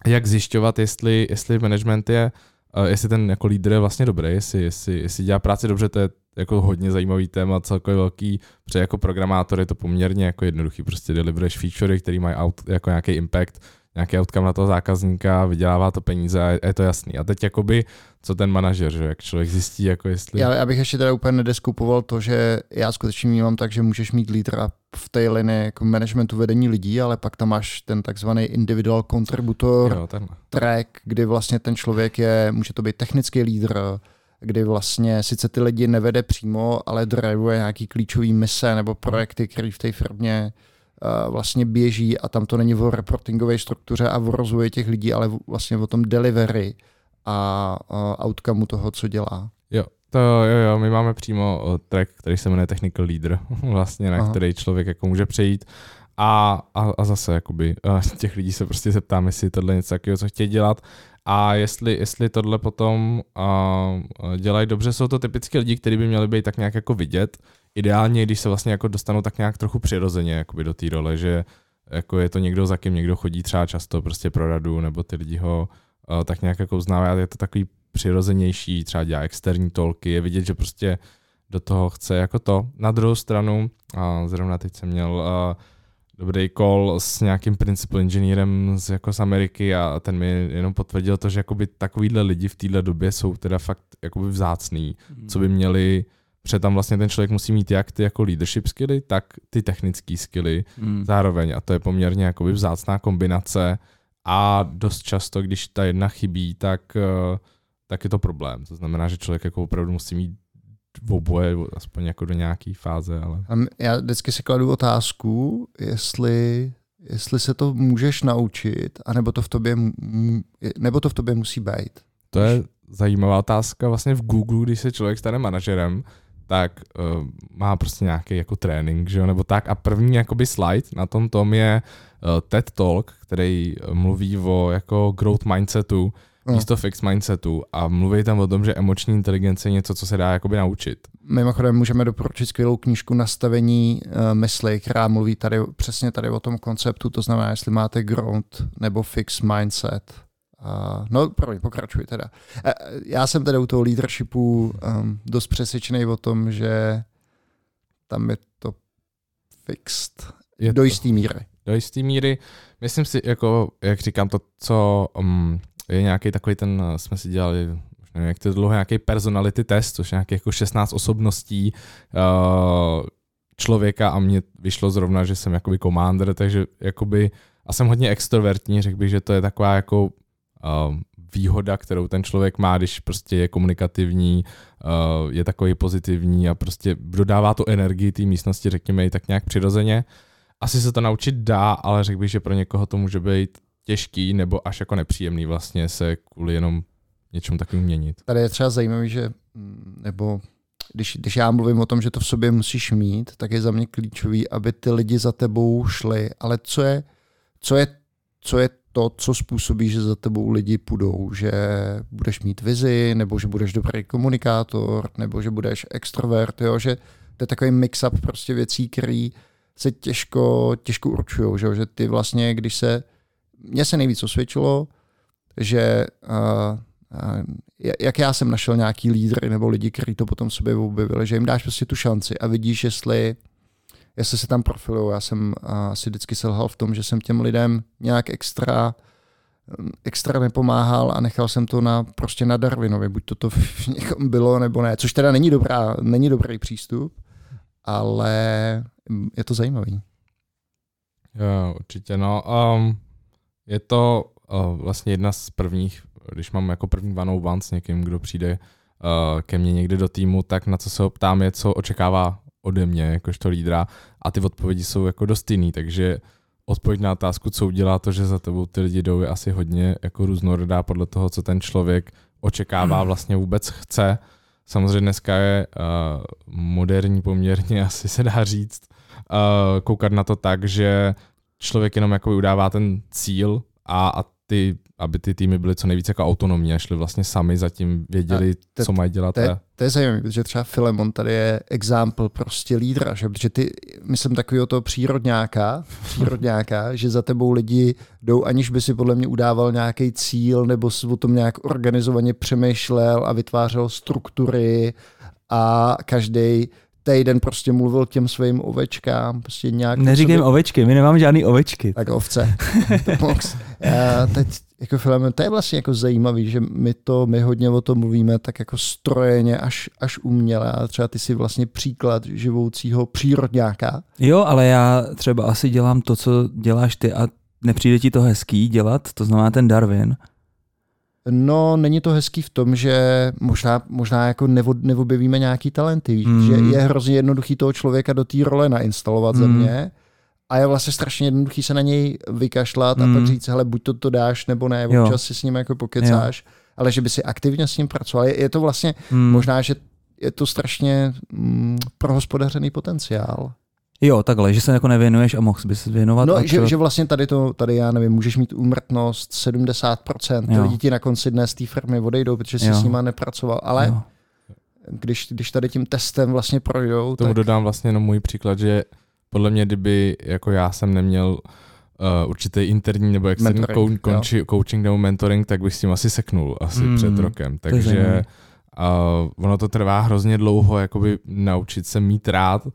jak zjišťovat, jestli, jestli management je, uh, jestli ten jako lídr je vlastně dobrý, jestli, jestli, jestli dělá práci dobře, to je jako hodně zajímavý téma, celkově velký, protože jako programátor je to poměrně jako jednoduchý, prostě deliveruješ featurey, který mají jako nějaký impact, nějaký outcome na toho zákazníka, vydělává to peníze a je to jasný. A teď jakoby, co ten manažer, že jak člověk zjistí, jako jestli... Já, já bych ještě teda úplně nedeskupoval to, že já skutečně vnímám tak, že můžeš mít lídra v té linii jako managementu vedení lidí, ale pak tam máš ten takzvaný individual contributor jo, track, kdy vlastně ten člověk je, může to být technický lídr, kdy vlastně sice ty lidi nevede přímo, ale drivuje nějaký klíčový mise nebo projekty, které v té firmě vlastně běží a tam to není o reportingové struktuře a o rozvoji těch lidí, ale vlastně o tom delivery a, a outcomeu toho, co dělá. Jo, to jo, jo, my máme přímo track, který se jmenuje Technical Leader, vlastně, na Aha. který člověk jako může přejít a, a, a zase jakoby těch lidí se prostě zeptám, jestli tohle něco takového, co chtějí dělat a jestli, jestli tohle potom uh, dělají dobře, jsou to typicky lidi, kteří by měli být tak nějak jako vidět, ideálně, když se vlastně jako dostanou tak nějak trochu přirozeně jakoby do té role, že jako je to někdo, za kým někdo chodí třeba často prostě pro radu, nebo ty lidi ho uh, tak nějak jako uznávají, je to takový přirozenější, třeba dělá externí tolky, je vidět, že prostě do toho chce jako to. Na druhou stranu, uh, zrovna teď jsem měl uh, dobrý call s nějakým principal inženýrem z, jako z Ameriky a ten mi jenom potvrdil to, že jakoby takovýhle lidi v téhle době jsou teda fakt jakoby vzácný, mm. co by měli Protože tam vlastně ten člověk musí mít jak ty jako leadership skilly, tak ty technické skilly mm. zároveň. A to je poměrně jakoby vzácná kombinace a dost často, když ta jedna chybí, tak, eh, tak je to problém. To znamená, že člověk jako opravdu musí mít v oboje, aspoň jako do nějaké fáze. Ale... Já vždycky si kladu otázku, jestli, jestli se to můžeš naučit, anebo to v tobě, nebo to v tobě musí být. To je zajímavá otázka. Vlastně v Google, když se člověk stane manažerem, tak uh, má prostě nějaký jako trénink, že jo, nebo tak. A první jakoby slide na tom tom je uh, TED Talk, který mluví o jako growth mindsetu, No. místo fixed mindsetu a mluví tam o tom, že emoční inteligence je něco, co se dá jakoby naučit. Mimochodem můžeme doporučit skvělou knížku Nastavení uh, mysli, která mluví tady přesně tady o tom konceptu, to znamená, jestli máte ground nebo fixed mindset. Uh, no, promiň, pokračuj teda. Uh, já jsem teda u toho leadershipu um, dost přesvědčený o tom, že tam je to fixed. Je do jisté míry. do jisté míry. Myslím si, jako, jak říkám, to, co um, je nějaký takový ten, uh, jsme si dělali, nevím, jak to je dlouho, nějaký personality test, což je nějaký jako 16 osobností uh, člověka a mně vyšlo zrovna, že jsem jakoby commander, takže jakoby, a jsem hodně extrovertní, řekl bych, že to je taková jako výhoda, kterou ten člověk má, když prostě je komunikativní, uh, je takový pozitivní a prostě dodává tu energii té místnosti, řekněme, i tak nějak přirozeně asi se to naučit dá, ale řekl bych, že pro někoho to může být těžký nebo až jako nepříjemný vlastně se kvůli jenom něčemu takovým měnit. Tady je třeba zajímavý, že nebo když, když já mluvím o tom, že to v sobě musíš mít, tak je za mě klíčový, aby ty lidi za tebou šli. Ale co je, co je, co je to, co způsobí, že za tebou lidi půjdou? Že budeš mít vizi, nebo že budeš dobrý komunikátor, nebo že budeš extrovert, jo? že to je takový mix-up prostě věcí, které se těžko, těžko určují, že, že ty vlastně, když se, mně se nejvíc osvědčilo, že uh, uh, jak já jsem našel nějaký lídry nebo lidi, kteří to potom sobě objevili, že jim dáš prostě tu šanci a vidíš, jestli, jestli se tam profilují. Já jsem asi vždycky selhal v tom, že jsem těm lidem nějak extra um, extra nepomáhal a nechal jsem to na, prostě na Darwinovi, buď to to v někom bylo nebo ne, což teda není, dobrá, není dobrý přístup, ale mm, je to zajímavý. Jo, určitě, no. Um, je to uh, vlastně jedna z prvních, když mám jako první on one s někým, kdo přijde uh, ke mně někdy do týmu, tak na co se ho ptám je, co očekává ode mě, jakožto lídra a ty odpovědi jsou jako dost jiný, takže odpověď na otázku, co udělá to, že za tebou ty lidi jdou, je asi hodně jako různorodá podle toho, co ten člověk očekává, vlastně vůbec chce. Samozřejmě dneska je uh, moderní poměrně, asi se dá říct, uh, koukat na to tak, že člověk jenom jako udává ten cíl a, a ty, aby ty týmy byly co nejvíce jako autonomní a šli vlastně sami zatím věděli, to- co mají dělat. To je, a- to je zajímavé, protože třeba Filemon tady je example prostě lídra, že? protože ty, myslím takového toho přírodňáka, přírodňáka, že za tebou lidi jdou, aniž by si podle mě udával nějaký cíl, nebo si o tom nějak organizovaně přemýšlel a vytvářel struktury a každý týden prostě mluvil těm svým ovečkám, prostě nějak... Neříkej sobě- ovečky, my nemáme žádný ovečky. tak ovce. to mox. Já teď jako film, to je vlastně jako zajímavý, že my to, my hodně o tom mluvíme tak jako strojeně až, až uměle a třeba ty si vlastně příklad živoucího přírodňáka. Jo, ale já třeba asi dělám to, co děláš ty a nepřijde ti to hezký dělat, to znamená ten Darwin. No, není to hezký v tom, že možná, možná jako nevo, neobjevíme nějaký talenty, víš, Mm. že je hrozně jednoduchý toho člověka do té role nainstalovat za Mm. mě a je vlastně strašně jednoduchý se na něj vykašlat a Mm. pak říct, hele, buď to to dáš, nebo ne, Jo. občas si s ním jako pokecáš, ale že by si aktivně s ním pracoval. Je, je to vlastně Hmm. Možná, že je to strašně mm, prohospodařený potenciál. Jo, takhle, že se jako nevěnuješ a mohl bys se věnovat. No, a že, že vlastně tady to, tady já nevím, můžeš mít úmrtnost 70%, ty Jo. lidi ti na konci dne z té firmy odejdou, protože jsi Jo. s nima nepracoval, ale Jo. když, když tady tím testem vlastně projdou, tomu tak dodám vlastně jenom můj příklad, že podle mě, kdyby jako já jsem neměl uh, určitý interní nebo externí Mentoring, co- coachi- coaching nebo mentoring, tak bych s tím asi seknul asi Mm, před rokem. Takže uh, ono to trvá hrozně dlouho jakoby naučit se mít rád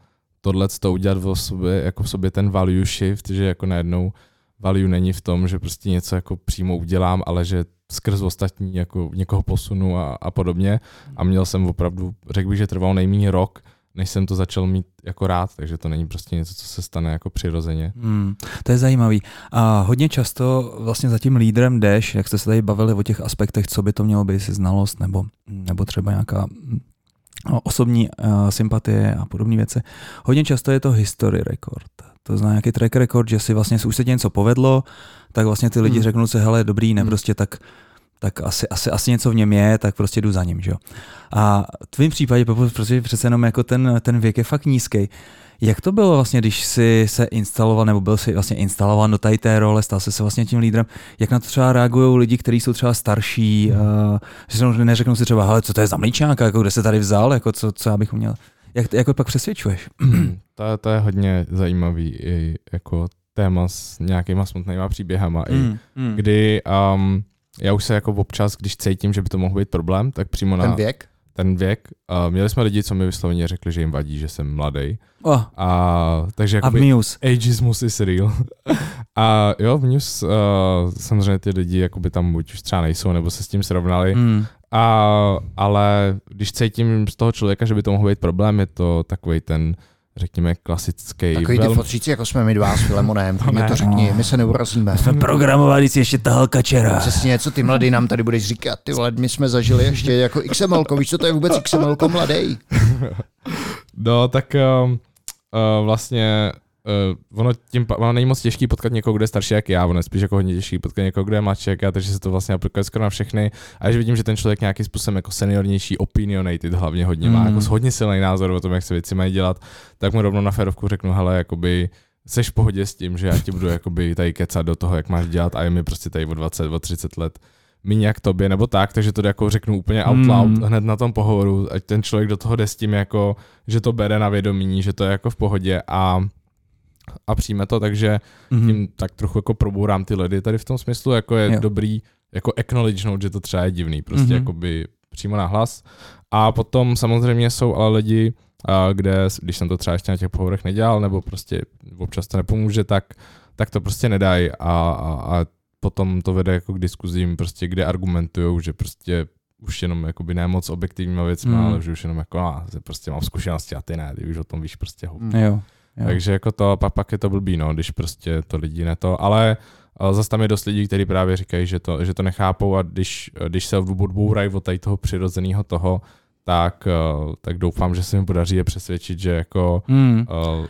tohle to udělat v sobě, jako v sobě ten value shift, že jako najednou value není v tom, že prostě něco jako přímo udělám, ale že skrz ostatní jako někoho posunu a, a podobně. A měl jsem opravdu, řekl bych, že trval nejméně rok, než jsem to začal mít jako rád, takže to není prostě něco, co se stane jako přirozeně. Hmm, to je zajímavý. A hodně často vlastně za tím lídrem jdeš, jak jste se tady bavili o těch aspektech, co by to mělo být, jestli znalost nebo, nebo třeba nějaká mm, osobní uh, sympatie a podobné věci. Hodně často je to history record. To znamená nějaký track record, že si vlastně už se ti něco povedlo, tak vlastně ty lidi Hmm. řeknou si, hele, dobrý, ne, Hmm. prostě tak tak asi, asi, asi něco v něm je, tak prostě jdu za ním, že jo. A v tvém případě, protože přece jenom jako ten, ten věk je fakt nízký, jak to bylo vlastně, když jsi se instaloval, nebo byl jsi vlastně instalován do tady té role, stal jsi se vlastně tím lídrem, jak na to třeba reagují lidi, kteří jsou třeba starší, uh, že neřeknou si třeba, hele, co to je za mlíčáka, jako kde se tady vzal, jako co, co já bych měl. Jak, jak to pak přesvědčuješ? to, to je hodně zajímavý i jako téma s nějakýma smutnýma příběhama, mm, i, mm. kdy um, já už se jako občas, když cítím, že by to mohl být problém, tak přímo na... Ten věk? Ten věk. Uh, měli jsme lidi, co mi vysloveně řekli, že jim vadí, že jsem mladý. Oh. A, takže Muse. Ageismus is real. a jo, v Muse uh, samozřejmě ty lidi jakoby tam buď už třeba nejsou, nebo se s tím srovnali. Mm. A, ale když cítím z toho člověka, že by to mohl být problém, je to takový ten řekněme, klasický. Takový velmi... ty fotříci, jako jsme my dva s Filemonem, tak mi to řekni, my se neurazíme. My jsme programovali si ještě tahal kačera. Přesně, co ty mladý nám tady budeš říkat, ty vole, my jsme zažili ještě jako XML, víš, co to je vůbec XML mladý? no, tak uh, uh, vlastně uh, ono tím ono není moc těžký potkat někoho, kdo je starší jak já, ono je spíš jako hodně těžký potkat někoho, kdo je mladší jak já, takže se to vlastně aplikuje skoro na všechny. A když vidím, že ten člověk nějakým způsobem jako seniornější, opinionated hlavně hodně mm. má, jako hodně silný názor o tom, jak se věci mají dělat, tak mu rovnou na férovku řeknu, hele, jakoby seš v pohodě s tím, že já ti budu jakoby tady kecat do toho, jak máš dělat a je mi prostě tady o 20, o 30 let méně jak tobě, nebo tak, takže to jako řeknu úplně out loud mm. hned na tom pohovoru, ať ten člověk do toho jde s tím jako, že to bere na vědomí, že to je jako v pohodě a a přijme to, takže mm-hmm. tím tak trochu jako probourám ty ledy tady v tom smyslu, jako je jo. dobrý jako acknowledgenout, že to třeba je divný, prostě mm-hmm. jakoby přímo na hlas. A potom samozřejmě jsou ale lidi, kde, když jsem to třeba ještě na těch pohovorech nedělal, nebo prostě občas to nepomůže, tak, tak to prostě nedají a, a, a potom to vede jako k diskuzím, prostě, kde argumentují, že prostě už jenom jakoby ne moc objektivníma věcmi, mm. ale že už jenom jako, a, prostě mám zkušenosti a ty ne, ty už o tom víš prostě. Jo. Jo. Takže jako to, pak, pak je to blbý, no, když prostě to lidi ne to, ale zase tam je dost lidí, kteří právě říkají, že to, že to nechápou a když, když se odbourají od tady toho přirozeného toho, tak, tak doufám, že se mi podaří je přesvědčit, že jako mm. uh,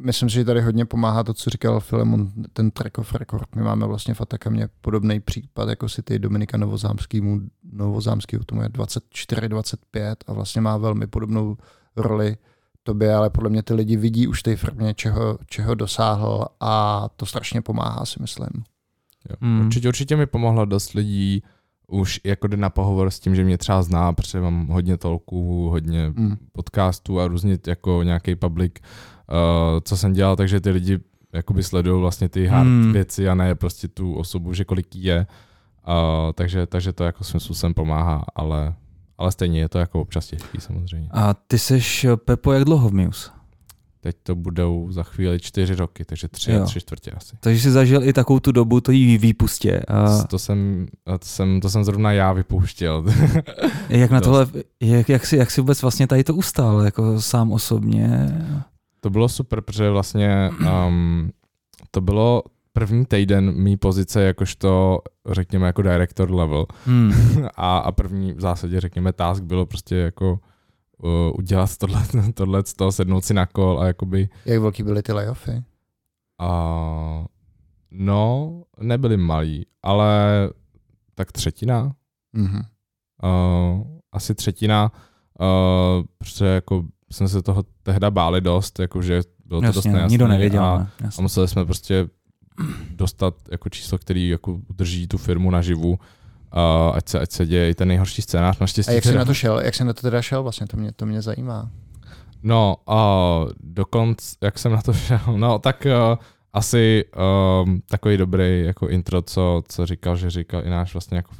Myslím si, že tady hodně pomáhá to, co říkal Filemon, ten track of record. My máme vlastně v Atakamě podobný případ, jako si ty Dominika Novozámskýmu, Novozámskýmu, tomu je 24-25 a vlastně má velmi podobnou roli tobě, ale podle mě ty lidi vidí už té firmě, čeho, čeho dosáhl a to strašně pomáhá, si myslím. Jo. Mm. Určitě, určitě mi pomohlo dost lidí už jako jde na pohovor s tím, že mě třeba zná, protože mám hodně tolků, hodně mm. podcastů a různě jako nějaký public, uh, co jsem dělal, takže ty lidi jakoby sledují vlastně ty hard mm. věci a ne prostě tu osobu, že kolik je. Uh, takže, takže to jako svým způsobem pomáhá, ale ale stejně je to jako občas těžký samozřejmě. A ty seš, Pepo, jak dlouho v Muse? Teď to budou za chvíli čtyři roky, takže tři jo. a tři čtvrtě asi. Takže jsi zažil i takovou tu dobu, to jí výpustě. A... To, jsem, to, jsem, to jsem zrovna já vypouštěl. jak na tohle, jak, jak, jsi, jak jsi vůbec vlastně tady to ustál, jako sám osobně? To bylo super, protože vlastně um, to bylo první týden mý pozice jakožto, řekněme, jako director level. Hmm. a, a první v zásadě, řekněme, task bylo prostě jako uh, udělat tohle, tohle z toho, sednout si na kol a jakoby... Jak velký byly ty layoffy? Uh, no, nebyly malý, ale tak třetina. Mm-hmm. Uh, asi třetina, uh, protože jako jsme se toho tehda báli dost, jakože bylo to jasně, dost nejasné. Nikdo nevěděl. A, a museli jsme prostě dostat jako číslo, který jako udrží tu firmu naživu, uh, ať, se, ať se děje i ten nejhorší scénář. Naštěstí a jak jsi na to šel? Jak jsi na to teda šel? Vlastně to mě, to mě zajímá. No, uh, dokonce, jak jsem na to šel? No, tak uh, asi um, takový dobrý jako intro, co, co říkal, že říkal i náš vlastně jako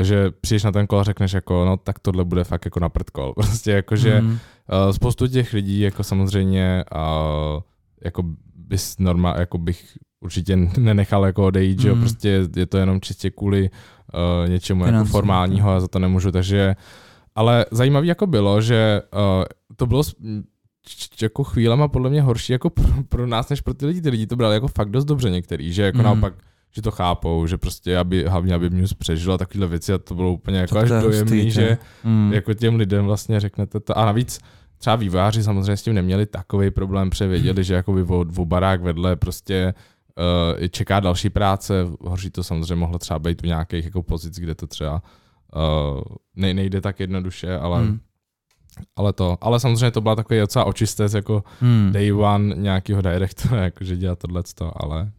že přijdeš na ten kol a řekneš jako, no tak tohle bude fakt jako na kol. Prostě jako, že mm. uh, spoustu těch lidí jako samozřejmě uh, jako bys norma, jako bych určitě nenechal jako odejít, mm. že jo, hmm. prostě je to jenom čistě kvůli uh, něčemu jako formálního a za to nemůžu, takže ale zajímavé jako bylo, že uh, to bylo jako chvílema podle mě horší jako pro, pro nás, než pro ty lidi. Ty lidi to brali jako fakt dost dobře některý, že jako mm. naopak že to chápou, že prostě aby, hlavně aby mě přežila takovéhle věci a to bylo úplně jako to až dojemný, že mm. jako těm lidem vlastně řeknete to. A navíc třeba výváři samozřejmě s tím neměli takový problém, převěděli, že jako by o, o barák vedle prostě i čeká další práce, horší to samozřejmě mohlo třeba být u nějakých jako pozic, kde to třeba uh, ne, nejde tak jednoduše, ale hmm. Ale to, ale samozřejmě to byla takový docela očistec jako hmm. day one nějakého direktora, jakože dělat tohle, ale,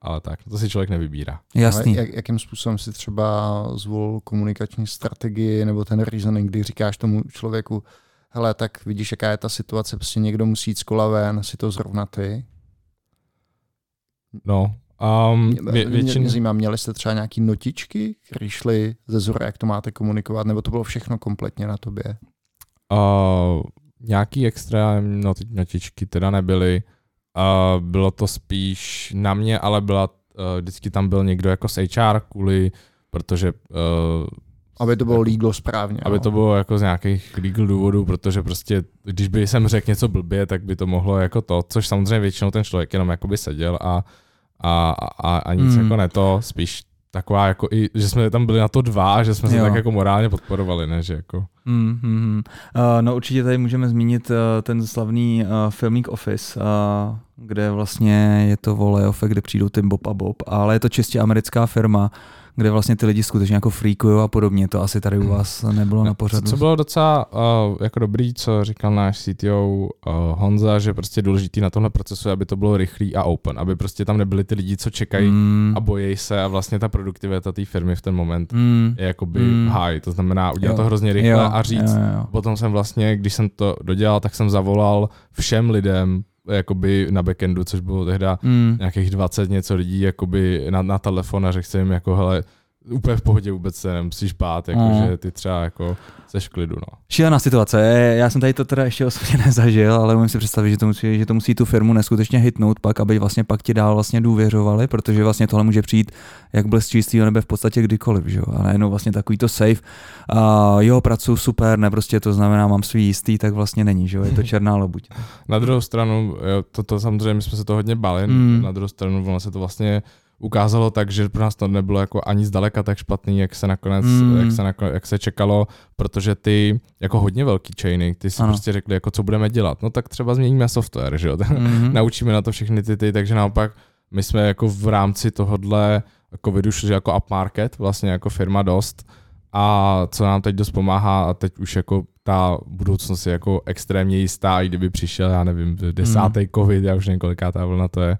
ale tak, to si člověk nevybírá. Jasný. jak, jakým způsobem si třeba zvolil komunikační strategii nebo ten reasoning, kdy říkáš tomu člověku, hele, tak vidíš, jaká je ta situace, prostě někdo musí jít z kola ven, si to zrovna ty. No, Um, vě, většin... Mě zajímá, měli jste třeba nějaký notičky, které šly ze zora, jak to máte komunikovat, nebo to bylo všechno kompletně na tobě? Uh, nějaký extra notičky teda nebyly. Uh, bylo to spíš na mě, ale byla, uh, vždycky tam byl někdo jako z HR kvůli, protože uh, aby to bylo jako, legal správně. Aby no. to bylo jako z nějakých legal důvodů, protože prostě, když by jsem řekl něco blbě, tak by to mohlo jako to, což samozřejmě většinou ten člověk jenom jakoby seděl a a, a, a nic mm. jako ne to, spíš taková jako i, že jsme tam byli na to dva, že jsme se jo. tak jako morálně podporovali, ne, že jako. Mm, mm, mm. Uh, no určitě tady můžeme zmínit uh, ten slavný uh, filming Office, uh, kde vlastně je to vole kde přijdou Tim Bob a Bob, ale je to čistě americká firma, kde vlastně ty lidi skutečně jako freakují a podobně. To asi tady u vás nebylo na pořadu. Co bylo docela uh, jako dobrý, co říkal náš CTO uh, Honza, že prostě důležitý na tomhle procesu, aby to bylo rychlý a open, aby prostě tam nebyli ty lidi, co čekají mm. a bojí se a vlastně ta produktivita té firmy v ten moment mm. je jakoby mm. high. To znamená udělat jo. to hrozně rychle jo. a říct. Jo, jo. Potom jsem vlastně, když jsem to dodělal, tak jsem zavolal všem lidem, jakoby na backendu, což bylo tehda mm. nějakých 20 něco lidí jakoby na, na telefon a řekl jsem jim jako hele, úplně v pohodě vůbec se nemusíš bát, jako, mm. že ty třeba jako seš v klidu. No. Šílená situace. Já jsem tady to teda ještě osobně nezažil, ale můžu si představit, že to musí, že to musí tu firmu neskutečně hitnout pak, aby vlastně pak ti dál vlastně důvěřovali, protože vlastně tohle může přijít jak blesk čistého nebe v podstatě kdykoliv, že jo? A najednou vlastně takový to safe, a jo, pracuji super, ne, prostě to znamená, mám svý jistý, tak vlastně není, že jo? Je to černá lobuť. Na druhou stranu, jo, to, to samozřejmě my jsme se to hodně bali, mm. na druhou stranu ono se to vlastně ukázalo tak, že pro nás to nebylo jako ani zdaleka tak špatný, jak se nakonec, mm. jak, se nakonec jak se čekalo, protože ty jako hodně velký chainy, ty si ano. prostě řekli, jako co budeme dělat, no tak třeba změníme software, že jo, mm. naučíme na to všechny ty, ty, takže naopak my jsme jako v rámci tohodle covidu šli jako upmarket, vlastně jako firma dost, a co nám teď dost pomáhá a teď už jako ta budoucnost je jako extrémně jistá, i kdyby přišel, já nevím, desátý mm. covid, já už několikátá vlna to je,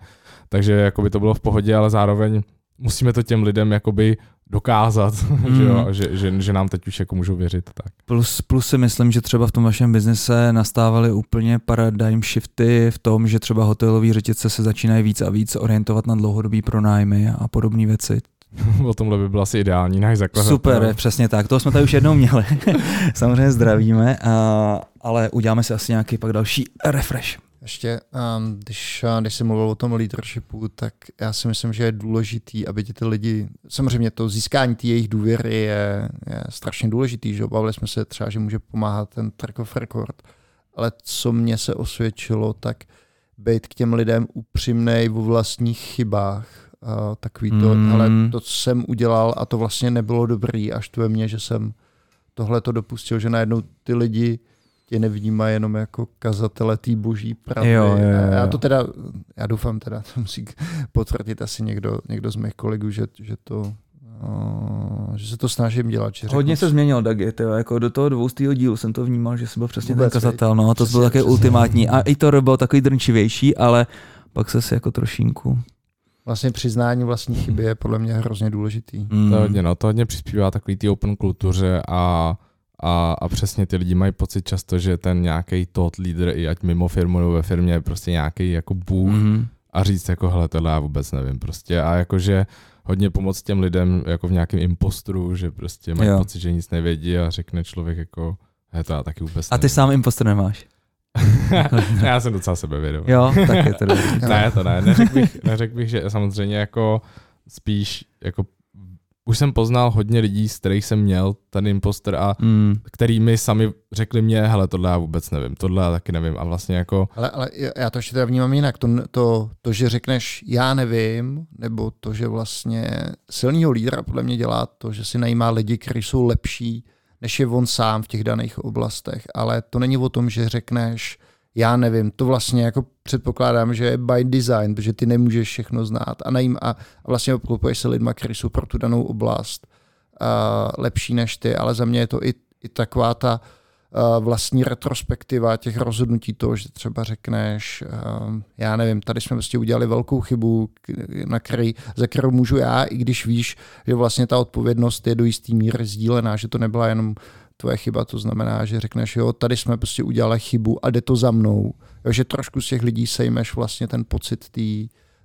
takže jako by to bylo v pohodě, ale zároveň musíme to těm lidem jakoby dokázat, mm. že, jo, hmm. že, že, že, nám teď už jako můžou věřit. Tak. Plus, plus si myslím, že třeba v tom vašem biznise nastávaly úplně paradigm shifty v tom, že třeba hotelové řetězce se začínají víc a víc orientovat na dlouhodobý pronájmy a podobné věci. o tomhle by byl asi ideální náš zakladatel. Super, přesně tak. To jsme tady už jednou měli. Samozřejmě zdravíme, a, ale uděláme si asi nějaký pak další refresh. Ještě, um, když, když jsi mluvil o tom leadershipu, tak já si myslím, že je důležitý, aby ti ty lidi, samozřejmě to získání té jejich důvěry je, je strašně důležitý, že obavili jsme se třeba, že může pomáhat ten track of record, ale co mě se osvědčilo, tak být k těm lidem upřímnej vo vlastních chybách, uh, takový to, mm. ale to, co jsem udělal a to vlastně nebylo dobrý, až to ve mně, že jsem tohle to dopustil, že najednou ty lidi tě nevnímá jenom jako kazatele té boží pravdy. Jo, jo, jo. Já to teda, já doufám teda, to musí potvrdit asi někdo, někdo z mých kolegů, že, že to Uh, že se to snažím dělat. Že Hodně se změnil Dagi, tyjo, jako do toho dvoustýho dílu jsem to vnímal, že jsem byl přesně Vůbec, ten kazatel, no, to bylo také ultimátní a i to bylo takový drnčivější, ale pak se si jako trošinku Vlastně přiznání vlastní chyby je podle mě hrozně důležitý. Mm. To hodně, no, to hodně přispívá takový ty open kultuře a a, a přesně ty lidi mají pocit často, že ten nějaký tot leader, i ať mimo firmu nebo ve firmě, je prostě nějaký jako bůh mm-hmm. a říct jako, hele, tohle já vůbec nevím prostě a jakože hodně pomoct těm lidem jako v nějakém impostru, že prostě mají jo. pocit, že nic nevědí a řekne člověk jako, he, to já taky vůbec nevím. A ty sám impostor nemáš? já jsem docela sebevědomý. Jo, tak je to dobrý. ne, to ne, neřekl bych, neřekl bych, že samozřejmě jako spíš jako už jsem poznal hodně lidí, z kterých jsem měl ten imposter a mm. který mi sami řekli mě, hele, tohle já vůbec nevím, tohle já taky nevím. A vlastně jako... Ale, ale já to ještě teda vnímám jinak, to, to, to, že řekneš já nevím, nebo to, že vlastně silného lídra podle mě dělá to, že si najímá lidi, kteří jsou lepší, než je on sám v těch daných oblastech, ale to není o tom, že řekneš já nevím, to vlastně jako předpokládám, že je by design, protože ty nemůžeš všechno znát a, najím, a, a vlastně obklopuješ se lidma, kteří jsou pro tu danou oblast uh, lepší než ty, ale za mě je to i, i taková ta vlastní retrospektiva těch rozhodnutí toho, že třeba řekneš, já nevím, tady jsme prostě udělali velkou chybu, na který, za kterou můžu já, i když víš, že vlastně ta odpovědnost je do jistý míry sdílená, že to nebyla jenom tvoje chyba, to znamená, že řekneš, jo, tady jsme prostě udělali chybu a jde to za mnou. Jo, že trošku z těch lidí sejmeš vlastně ten pocit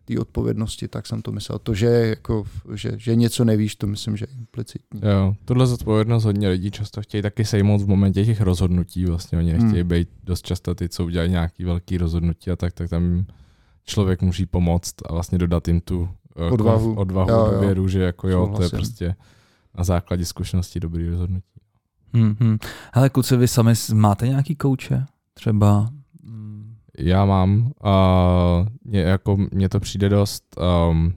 té odpovědnosti, tak jsem to myslel. To, že, jako, že, že něco nevíš, to myslím, že je implicitní. Jo, tohle zodpovědnost hodně lidí často chtějí taky sejmout v momentě těch rozhodnutí. Vlastně oni nechtějí hmm. být dost často ty, co udělají nějaký velký rozhodnutí a tak, tak tam člověk musí pomoct a vlastně dodat jim tu eh, odvahu, odvahu jo, jo. věru, že jako jo, Souhlasím. to je prostě na základě zkušenosti dobrý rozhodnutí. Hmm, hmm. Hele, kluci, vy sami máte nějaký kouče? Třeba? Já mám. Uh, mě, jako, mně to přijde dost um,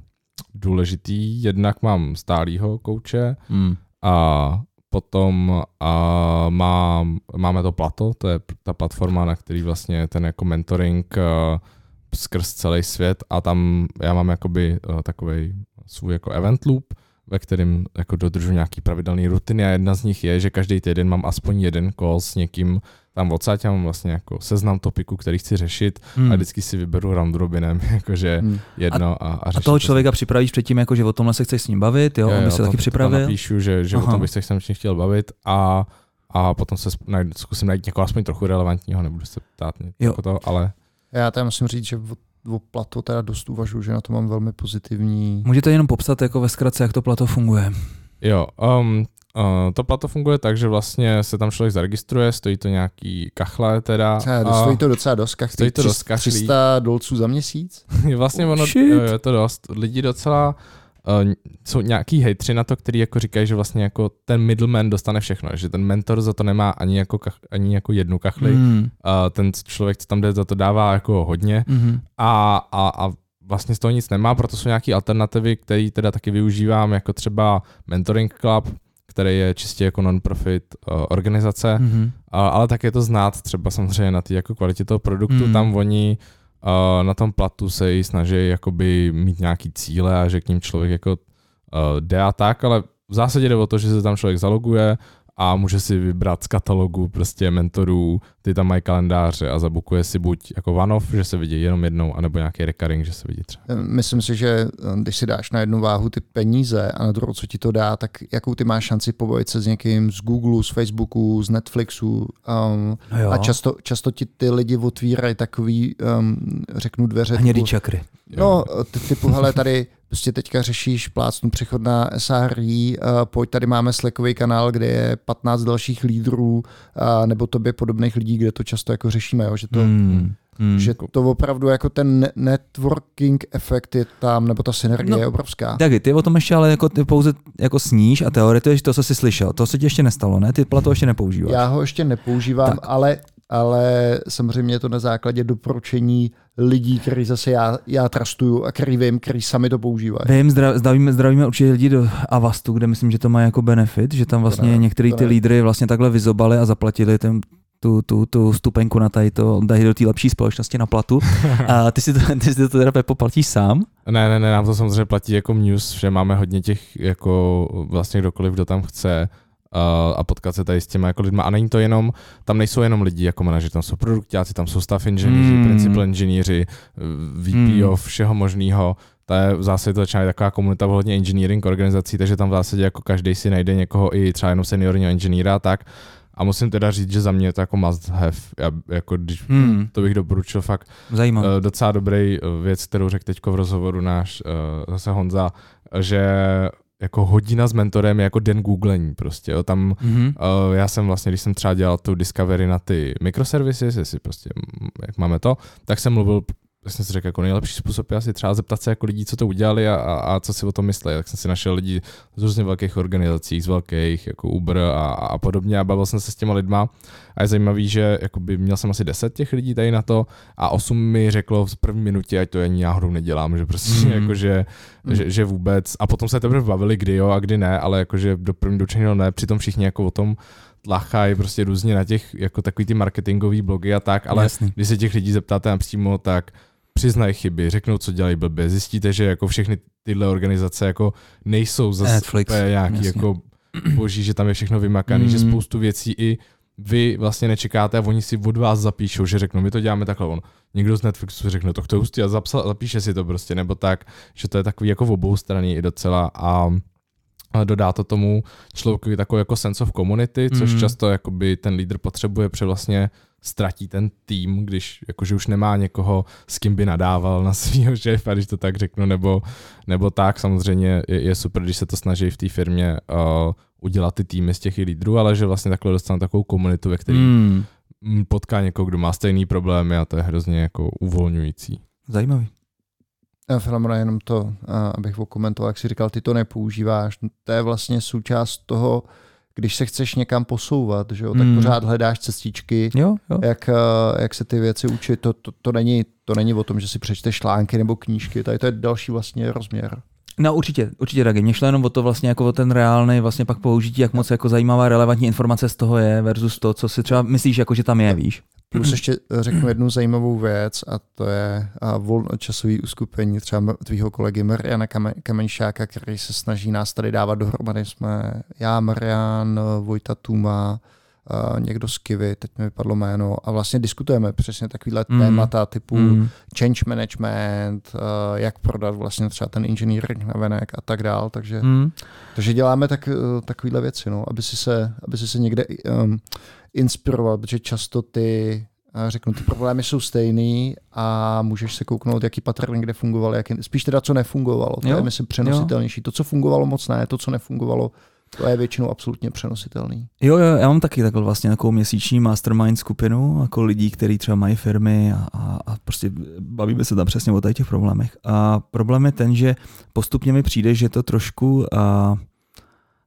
důležitý. Jednak mám stálýho kouče hmm. a potom uh, mám, máme to Plato, to je ta platforma, na který vlastně ten jako mentoring uh, skrz celý svět a tam já mám jakoby uh, takový svůj jako event loop, ve kterém jako dodržu nějaký pravidelný rutiny a jedna z nich je, že každý týden mám aspoň jeden call s někým tam odsaď, já mám vlastně jako seznam topiku, který chci řešit hmm. a vždycky si vyberu round robinem, jakože hmm. jedno a, a, a toho člověka to. připravíš předtím, jako, že o tomhle se chceš s ním bavit, jo, jo aby se to, taky připravil? Napíšu, že, že o tom bych se s ním chtěl bavit a, a potom se najdu, zkusím najít někoho aspoň trochu relevantního, nebudu se ptát jako to, ale... Já tam musím říct, že o plato teda dost uvažuji, že na to mám velmi pozitivní. Můžete jenom popsat jako ve zkratce, jak to plato funguje? Jo, um, Uh, to plato funguje tak, že vlastně se tam člověk zaregistruje, stojí to nějaký kachle teda. A stojí to docela dost kachlí. Stojí to dost kachlí. 300 dolců za měsíc? vlastně ono, jo, je to dost. Lidi docela uh, jsou nějaký hejtři na to, který jako říkají, že vlastně jako ten middleman dostane všechno, že ten mentor za to nemá ani jako, kach, ani jako jednu kachli, mm. uh, ten člověk, co tam jde, za to dává jako hodně mm. a, a, a vlastně z toho nic nemá, proto jsou nějaké alternativy, které teda taky využívám, jako třeba Mentoring Club, který je čistě jako non-profit uh, organizace, mm-hmm. uh, ale tak je to znát třeba samozřejmě na té jako kvalitě toho produktu, mm. tam oni uh, na tom platu se i snaží jakoby mít nějaký cíle a že k ním člověk jako uh, jde a tak, ale v zásadě jde o to, že se tam člověk zaloguje, a může si vybrat z katalogu prostě mentorů, ty tam mají kalendáře a zabukuje si buď jako vanov, že se vidí jenom jednou, anebo nějaký recurring, že se vidí třeba. Myslím si, že když si dáš na jednu váhu ty peníze a na druhou, co ti to dá, tak jakou ty máš šanci pobojit se s někým z Google, z Facebooku, z Netflixu um, no a často, často ti ty lidi otvírají takový, um, řeknu dveře. Hnědý čakry. No, ty, typu, hele, tady prostě teďka řešíš plácnu přechod na SRI, uh, pojď, tady máme Slackový kanál, kde je 15 dalších lídrů, uh, nebo tobě podobných lidí, kde to často jako řešíme, jo, že to... Hmm. Hmm. Že to opravdu jako ten networking efekt je tam, nebo ta synergie no, je obrovská. Tak ty o tom ještě ale jako ty pouze jako sníš a teoretuješ to, co jsi slyšel. To se ti ještě nestalo, ne? Ty plato ještě nepoužíváš. Já ho ještě nepoužívám, tak. ale ale samozřejmě je to na základě doporučení lidí, který zase já, já trustuju a který vím, který sami to používají. Vím, zdravíme, zdravíme určitě lidi do Avastu, kde myslím, že to má jako benefit, že tam vlastně některý ty lídry vlastně takhle vyzobali a zaplatili ten tu, tu, tu stupenku na tady to, dají do té lepší společnosti na platu. A ty si to, ty si to teda Pepo platíš sám? Ne, ne, ne, nám to samozřejmě platí jako Muse, že máme hodně těch, jako vlastně kdokoliv, kdo tam chce, a potkat se tady s těma jako lidma. A není to jenom, tam nejsou jenom lidi jako manažer, tam jsou produktáci, tam jsou staff inženýři, mm. principal inženýři, VPO, mm. všeho možného. To je v zásadě to začíná taková komunita hodně engineering organizací, takže tam v zásadě jako každý si najde někoho i třeba jenom seniorního inženýra tak. A musím teda říct, že za mě je to jako must have. Já, jako když, hmm. To bych doporučil fakt. Zajímavé. Uh, docela dobrý věc, kterou řekl teď v rozhovoru náš uh, zase Honza, že jako hodina s mentorem je jako den googlení prostě. Jo. Tam mm-hmm. uh, já jsem vlastně, když jsem třeba dělal tu discovery na ty microservices, jestli prostě, jak máme to, tak jsem mluvil já jsem si řekl, jako nejlepší způsob je asi třeba zeptat se jako lidí, co to udělali a, a, a co si o tom myslí. Tak jsem si našel lidi z různých velkých organizací, z velkých, jako Uber a, a podobně a bavil jsem se s těma lidma. A je zajímavý, že jakoby měl jsem asi 10 těch lidí tady na to a 8 mi řeklo v první minutě, ať to ani náhodou nedělám, že prostě mm. jako, že, mm. že, že, vůbec. A potom se teprve bavili, kdy jo a kdy ne, ale jakože do první dočeného ne, přitom všichni jako o tom tlachají prostě různě na těch, jako takový ty marketingový blogy a tak, ale Jasný. když se těch lidí zeptáte napřímo, tak přiznají chyby, řeknou, co dělají blbě, zjistíte, že jako všechny tyhle organizace jako nejsou zase Netflix, nějaký jasně. jako boží, že tam je všechno vymakaný, Mm. že spoustu věcí i vy vlastně nečekáte a oni si od vás zapíšou, že řeknou, my to děláme takhle, on někdo z Netflixu řekne, to je hustý a zapsal, zapíše si to prostě, nebo tak, že to je takový jako v obou straně i docela a a dodá to tomu člověku takový jako sense of community, což Mm. často jakoby ten lídr potřebuje, protože vlastně ztratí ten tým, když jakože už nemá někoho, s kým by nadával na svého šéfa, když to tak řeknu, nebo, nebo tak. Samozřejmě je, je super, když se to snaží v té firmě uh, udělat ty týmy z těch i lídrů, ale že vlastně takhle dostane takovou komunitu, ve které Hmm, mm. potká někoho, kdo má stejný problémy a to je hrozně jako uvolňující. zajímavý. A Filamona, jenom to, a abych okomentoval, jak jsi říkal, ty to nepoužíváš. To je vlastně součást toho, když se chceš někam posouvat, že jo, tak Mm. pořád hledáš cestičky, Jo, jo. jak, eh, jak se ty věci učit. To, to, to, není, to není o tom, že si přečteš články nebo knížky, tady to je další vlastně rozměr. No určitě, určitě taky. Mně šlo jenom o to vlastně jako o ten reálný vlastně pak použití, jak moc jako zajímavá relevantní informace z toho je versus to, co si třeba myslíš, jako že tam je, víš. Plus ještě řeknu jednu zajímavou věc a to je a, volnočasový uskupení třeba tvýho kolegy Mariana Kame- Kamenšáka, který se snaží nás tady dávat dohromady. Jsme já, Marian, Vojta Tuma, a někdo z Kivy, teď mi vypadlo jméno, a vlastně diskutujeme přesně takovýhle Mm. témata typu Mm. change management, jak prodat vlastně třeba ten engineering na venek a tak dál, takže, Mm. takže děláme tak, eh, takovýhle věci, no, aby si se, aby si se někde um, inspiroval, protože často ty řeknu, ty problémy jsou stejný a můžeš se kouknout, jaký pattern kde fungoval, jaký, spíš teda, co nefungovalo. To Jo, je, myslím, přenositelnější. To, co fungovalo moc ne, to, co nefungovalo, to je většinou absolutně přenositelný. Jo, jo, já mám taky takhle vlastně takovou měsíční mastermind skupinu, jako lidí, kteří třeba mají firmy a, a, a prostě bavíme se tam přesně o těch problémech. A problém je ten, že postupně mi přijde, že to trošku a,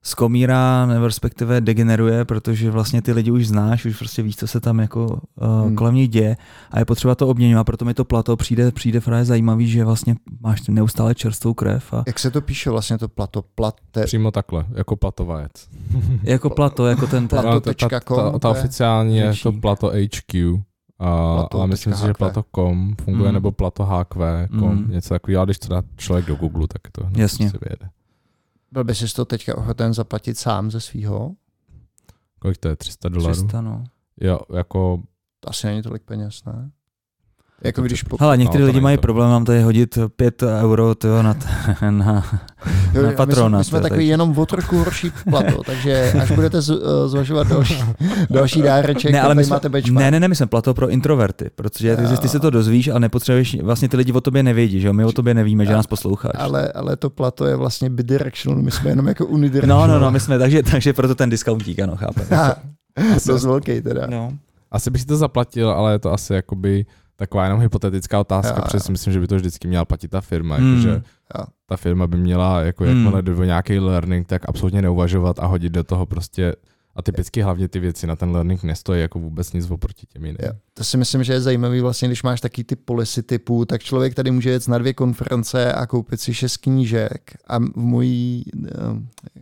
skomírá, nebo respektive degeneruje, protože vlastně ty lidi už znáš, už prostě víš, co se tam jako uh, Hmm. kolem nich děje a je potřeba to obměňovat, proto mi to plato přijde, přijde právě zajímavý, že vlastně máš neustále čerstvou krev a Jak se to píše vlastně to plato? Plate, Přímo takhle, jako platovajec. jako plato, jako ten, ten Plato. Ta, ta, ta, ta oficiální je to Plato HQ. A, Plato ale myslím si, že. Plato.com funguje, Mm. nebo Plato HQ.com, Mm. něco takového, ale když to dá člověk do Google, tak to hned Jasně. si vyjede. Byl by si to teďka ochoten zaplatit sám ze svýho? Kolik to je? 300 dolarů? 300, no. Jo, jako To asi není tolik peněz, ne? Jako když po... Hele, někteří No, lidi mají to. problém nám tady hodit 5 euro tyjo, na, t- na, Jo, na my jsme, patrona, my jsme to je takový tak. jenom o trochu horší plato, takže až budete z, eh, zvažovat další, další dáreček, ne, ale my jsme, máte benchmark. ne, ne, ne, my jsme plato pro introverty, protože ty, ty se to dozvíš a nepotřebuješ, vlastně ty lidi o tobě nevědí, že jo, my o tobě nevíme, že nás posloucháš. Ale, ale to plato je vlastně bidirectional, my jsme jenom jako No, unidirectional. no, no, my jsme, takže, takže proto ten discountík, ano, chápem. Ha, dost velký teda. No. asi bych si to zaplatil, ale je to asi jakoby taková jenom hypotetická otázka, Jo, protože si myslím, že by to vždycky měla platit ta firma, Hmm. jakože Jo. ta firma by měla, jako Hmm. jakmile jde o nějaký learning, tak absolutně neuvažovat a hodit do toho prostě a typicky hlavně ty věci na ten learning nestojí jako vůbec nic oproti těm jiným. Jo. To si myslím, že je zajímavý vlastně, když máš taký ty policy typu, tak člověk tady může jet na dvě konference a koupit si šest knížek a v mojí,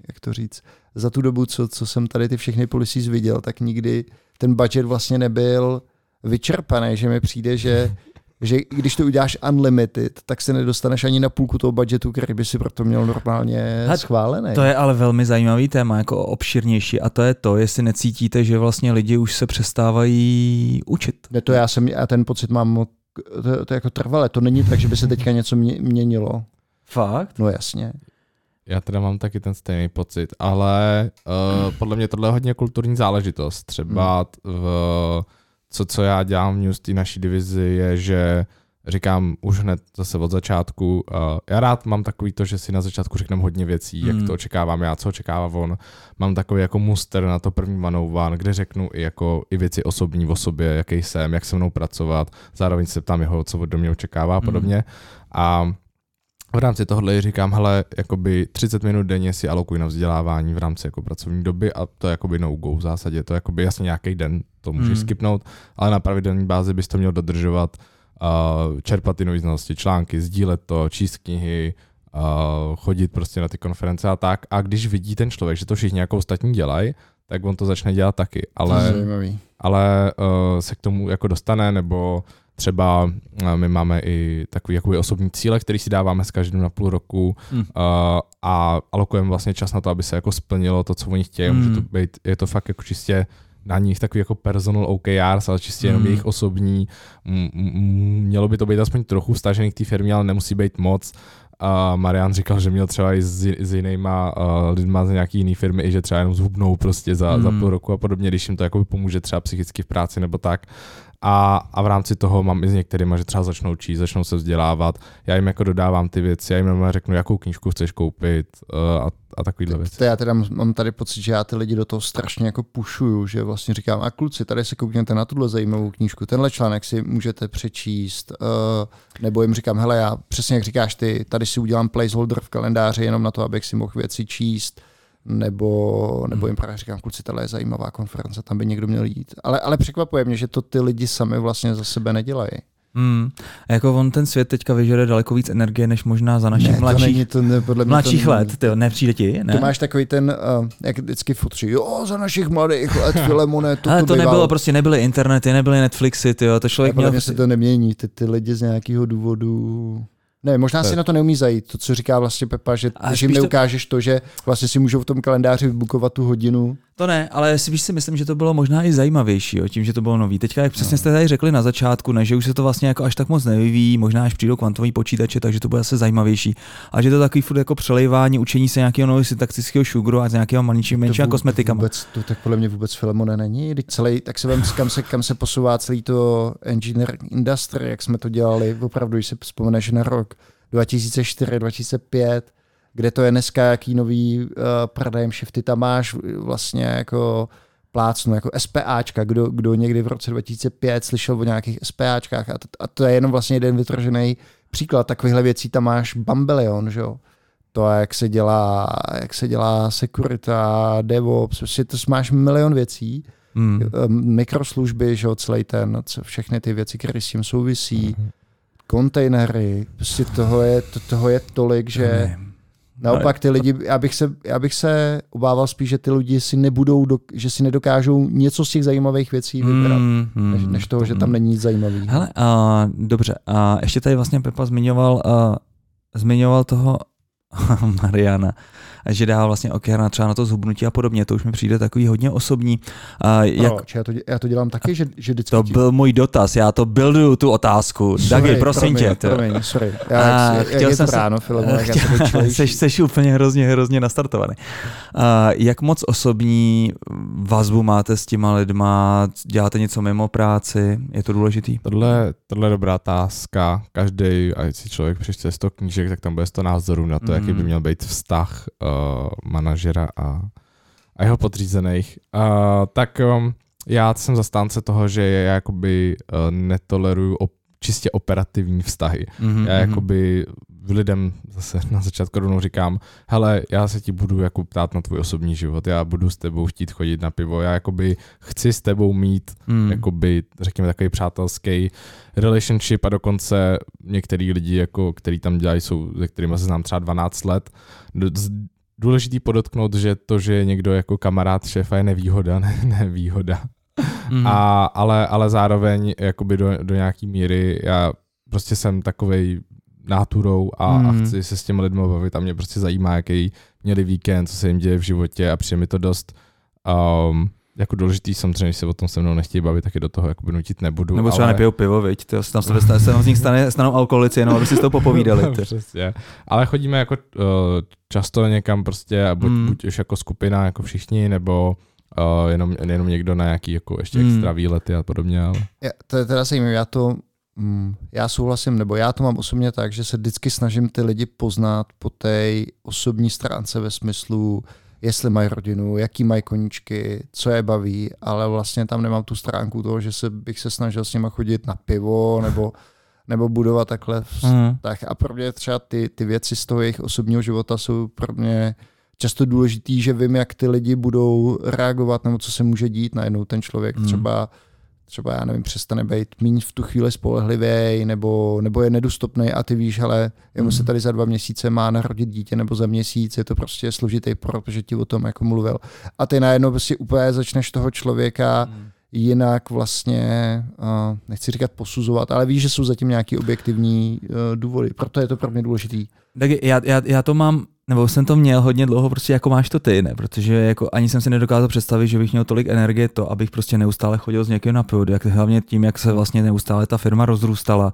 jak to říct, za tu dobu, co, co jsem tady ty všechny policies viděl, tak nikdy ten budget vlastně nebyl vyčerpaný, že mi přijde, že že když to uděláš unlimited, tak se nedostaneš ani na půlku toho budgetu, který by si proto měl normálně schválený. To je ale velmi zajímavý téma, jako obširnější a to je to, jestli necítíte, že vlastně lidi už se přestávají učit. Ne, to já jsem, a ten pocit mám, to, to je jako trvalé, to není tak, že by se teďka něco mě, měnilo. Fakt? No jasně. Já teda mám taky ten stejný pocit, ale uh, podle mě tohle je hodně kulturní záležitost. Třeba v, co, co já dělám v News, té naší divizi, je, že říkám už hned zase od začátku, uh, já rád mám takový to, že si na začátku řekneme hodně věcí, Hmm. jak to očekávám já, co očekává on. Mám takový jako muster na to první one, kde řeknu i, jako, i věci osobní o sobě, jaký jsem, jak se mnou pracovat, zároveň se ptám jeho, co do mě očekává a Hmm. podobně. A v rámci tohohle říkám, hele, jakoby 30 minut denně si alokuj na vzdělávání v rámci jako pracovní doby a to je jakoby no go v zásadě, to je jakoby jasně nějaký den, to můžeš Hmm. skipnout, ale na pravidelné bázi bys to měl dodržovat, uh, čerpat ty nové znalosti, články, sdílet to, číst knihy, uh, chodit prostě na ty konference a tak. A když vidí ten člověk, že to všichni jako ostatní dělají, tak on to začne dělat taky. Ale, ale uh, se k tomu jako dostane, nebo třeba uh, my máme i takový jakoby osobní cíle, který si dáváme s každým na půl roku Hmm. uh, a alokujeme vlastně čas na to, aby se jako splnilo to, co oni chtějí. Hmm. Může to být, je to fakt jako čistě na nich takový jako personal OKRs, ale čistě jenom Hmm. jejich osobní. Mělo by to být aspoň trochu stažený k té firmě, ale nemusí být moc. A Marian říkal, že měl třeba i s, s jinýma uh, lidma z nějaký jiný firmy, i že třeba jenom zhubnou prostě za, za Hmm. půl roku a podobně, když jim to jako pomůže třeba psychicky v práci nebo tak. A, a v rámci toho mám i s některými, že třeba začnou číst, začnou se vzdělávat. Já jim jako dodávám ty věci, já jim jenom řeknu, jakou knížku chceš koupit uh, a, a takovýhle věci. To já teda mám tady pocit, že já ty lidi do toho strašně jako pušuju, že vlastně říkám, a kluci, tady se koukněte na tuhle zajímavou knížku, tenhle článek si můžete přečíst, uh, nebo jim říkám, hele, já přesně jak říkáš ty, tady si udělám placeholder v kalendáři jenom na to, abych si mohl věci číst, nebo, nebo jim právě říkám, kluci, tohle je zajímavá konference, tam by někdo měl jít. Ale, ale překvapuje mě, že to ty lidi sami vlastně za sebe nedělají. Hmm. A jako on ten svět teďka vyžaduje daleko víc energie, než možná za našich ne, to mladších, není, to ne, podle mě mladších to let. Tyjo, nepřijde ti? Ne? Ty máš takový ten, uh, jak vždycky futří, jo, za našich mladých let, Filemone, to, Ale to to bývalo. nebylo, prostě nebyly internety, nebyly Netflixy, tyjo, to člověk podle měl... mě se to nemění, ty, ty lidi z nějakého důvodu... Ne, možná si na to neumí zajít, to, co říká vlastně Pepa, že A když jim spíš to- neukážeš to, že vlastně si můžou v tom kalendáři vybukovat tu hodinu. To ne, ale si víš si myslím, že to bylo možná i zajímavější, jo, tím, že to bylo nový. Teďka, jak přesně jste tady řekli na začátku, ne, že už se to vlastně jako až tak moc nevyvíjí, možná až přijdou kvantový počítače, takže to bude zase zajímavější. A že to takový furt jako přelejvání, učení se nějakého nového syntaktického šugru a z nějakého menšího menšího to vů- kosmetikama. Vůbec, to tak podle mě vůbec Filemone není. Teď celý, tak se vem, kam se, kam se posouvá celý to engineering industry, jak jsme to dělali, opravdu, když si vzpomeneš na rok 2004, 2005, kde to je dneska, jaký nový uh, paradigm shifty tam máš vlastně jako plácnu, jako SPAčka, kdo, kdo někdy v roce 2005 slyšel o nějakých SPAčkách a to, a to je jenom vlastně jeden vytržený příklad takovýchhle věcí, tam máš bambilion, že jo. To, jak se dělá, jak se dělá securita, DevOps, prostě to máš milion věcí, Hmm. um, mikroslužby, že jo, celý ten, co, všechny ty věci, které s tím souvisí, Mhm. kontejnery, prostě toho je, to, toho je tolik, že Nevím. Naopak ty lidi, já bych, se, já bych se obával spíš, že ty lidi si nebudou, do, že si nedokážou něco z těch zajímavých věcí vybrat, Hmm, hmm. než, než toho, že tam není nic zajímavého. Hele, a, dobře, a ještě tady vlastně Pepa zmiňoval, a, zmiňoval toho Mariana, že dá vlastně okéra třeba na to zhubnutí a podobně, to už mi přijde takový hodně osobní. A, jak, Proč? Já to, já to dělám taky, že, že vždycky... to ti- byl můj dotaz, já to builduju tu otázku. Dagi, prosím promiň, tě. Promiň, sorry. Já, A jak, chtěl jsem to se- ráno, Filemon, jak Chtěl- seš, seš úplně hrozně, hrozně nastartovaný. A jak moc osobní vazbu máte s těma lidma? Děláte něco mimo práci? Je to důležitý? Tohle, tohle je dobrá otázka. Každý, ať si člověk přečte 100 knížek, tak tam bude 100 názorů na to, mm. jaký by Mhm. měl být vztah uh, manažera a, a jeho podřízených. Uh, tak um, já jsem zastánce toho, že já jakoby uh, netoleruju op, čistě operativní vztahy. Mm-hmm, Já jakoby lidem zase na začátku rovnou říkám, hele, já se ti budu jako ptát na tvůj osobní život, já budu s tebou chtít chodit na pivo, já jakoby chci s tebou mít mm. jakoby, řekněme, takový přátelský relationship a dokonce některý lidi, jako, který tam dělají, jsou, se kterými se znám třeba 12 let. Důležitý podotknout, že to, že je někdo jako kamarád šéfa je nevýhoda, ne, nevýhoda. mm. A, ale, ale zároveň jakoby do, do nějaký míry já prostě jsem takovej náturou a, a Mm. chci se s těmi lidmi bavit a mě prostě zajímá, jaký měli víkend, co se jim děje v životě a přijde mi to dost um, jako důležitý, samozřejmě, když se o tom se mnou nechtějí bavit, tak je do toho jakoby nutit nebudu. Nebo třeba ale... nepijou pivo, viď? To, tam se, stane, se z nich stane, stanou alkoholici, jenom aby si s toho popovídali. ty. Přesně. Ale chodíme jako uh, často někam prostě, a buď, Mm. buď už jako skupina, jako všichni, nebo uh, jenom, jenom někdo na nějaký jako ještě Mm. extra výlety a podobně, ale Já, to je teda zajímavé, já to, mm, já souhlasím, nebo já to mám osobně tak, že se vždycky snažím ty lidi poznat po té osobní stránce ve smyslu, jestli mají rodinu, jaký mají koníčky, co je baví, ale vlastně tam nemám tu stránku toho, že se, bych se snažil s nima chodit na pivo, nebo, nebo budovat takhle Mm. tak a pro mě třeba ty, ty věci z toho jejich osobního života jsou pro mě často důležitý, že vím, jak ty lidi budou reagovat, nebo co se může dít najednou ten člověk Hmm. třeba třeba, já nevím, přestane být míň v tu chvíli spolehlivý, nebo, nebo je nedostupný a ty víš, ale jemu se Mhm. tady za dva měsíce má narodit dítě, nebo za měsíc, je to prostě složitý, protože ti o tom jako mluvil. A ty najednou prostě úplně začneš toho člověka Hmm. Jinak vlastně, nechci říkat posuzovat, ale víš, že jsou zatím nějaký objektivní uh, důvody, proto je to pro mě důležitý. Tak já, já, já to mám, nebo jsem to měl hodně dlouho, prostě jako máš to ty, ne? Protože jako ani jsem si nedokázal představit, že bych měl tolik energie to, abych prostě neustále chodil s někým na pivo, jak, hlavně tím, jak se vlastně neustále ta firma rozrůstala.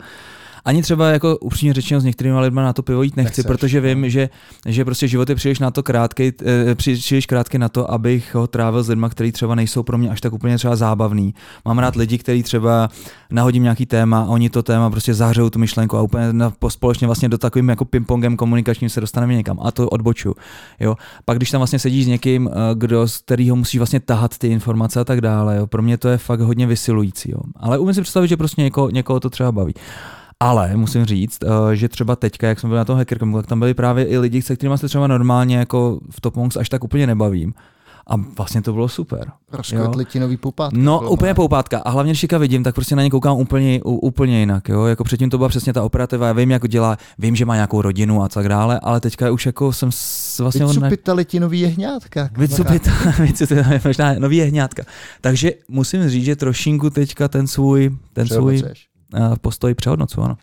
Ani třeba jako upřímně řečeno s některými lidmi na to pivo jít nechci, Nechceš, protože no. vím, že, že prostě život je příliš na to krátký, eh, příliš, krátký na to, abych ho trávil s lidmi, kteří třeba nejsou pro mě až tak úplně třeba zábavný. Mám rád lidi, kteří třeba nahodím nějaký téma, a oni to téma prostě zahřejou tu myšlenku a úplně na, po, společně vlastně do takovým jako pingpongem komunikačním se dostaneme někam a to odboču. Jo. Pak když tam vlastně sedíš s někým, eh, kdo, z kterého musíš vlastně tahat ty informace a tak dále, jo. pro mě to je fakt hodně vysilující. Jo. Ale umím si představit, že prostě někoho, někoho to třeba baví. Ale musím říct, eh, že třeba teďka, jak jsme byli na tom hackercampu, tak tam byli právě i lidi, se kterými se třeba normálně jako v Top Monks až tak úplně nebavím. A vlastně to bylo super. Rozkvetli ti nový popát. No, úplně poupátka. A hlavně, když teďka vidím, tak prostě na ně koukám úplně, úplně jinak. Jo? Jako předtím to byla přesně ta operativa, já vím, jak dělá, vím, že má nějakou rodinu a tak dále, ale teďka už jako jsem s- vlastně... Vycupitali ti nový jehňátka. Vycupit, vycupit, možná nový jehňátka. Takže musím říct, že trošinku teďka ten svůj, ten svůj postoj přehodnocu, ano.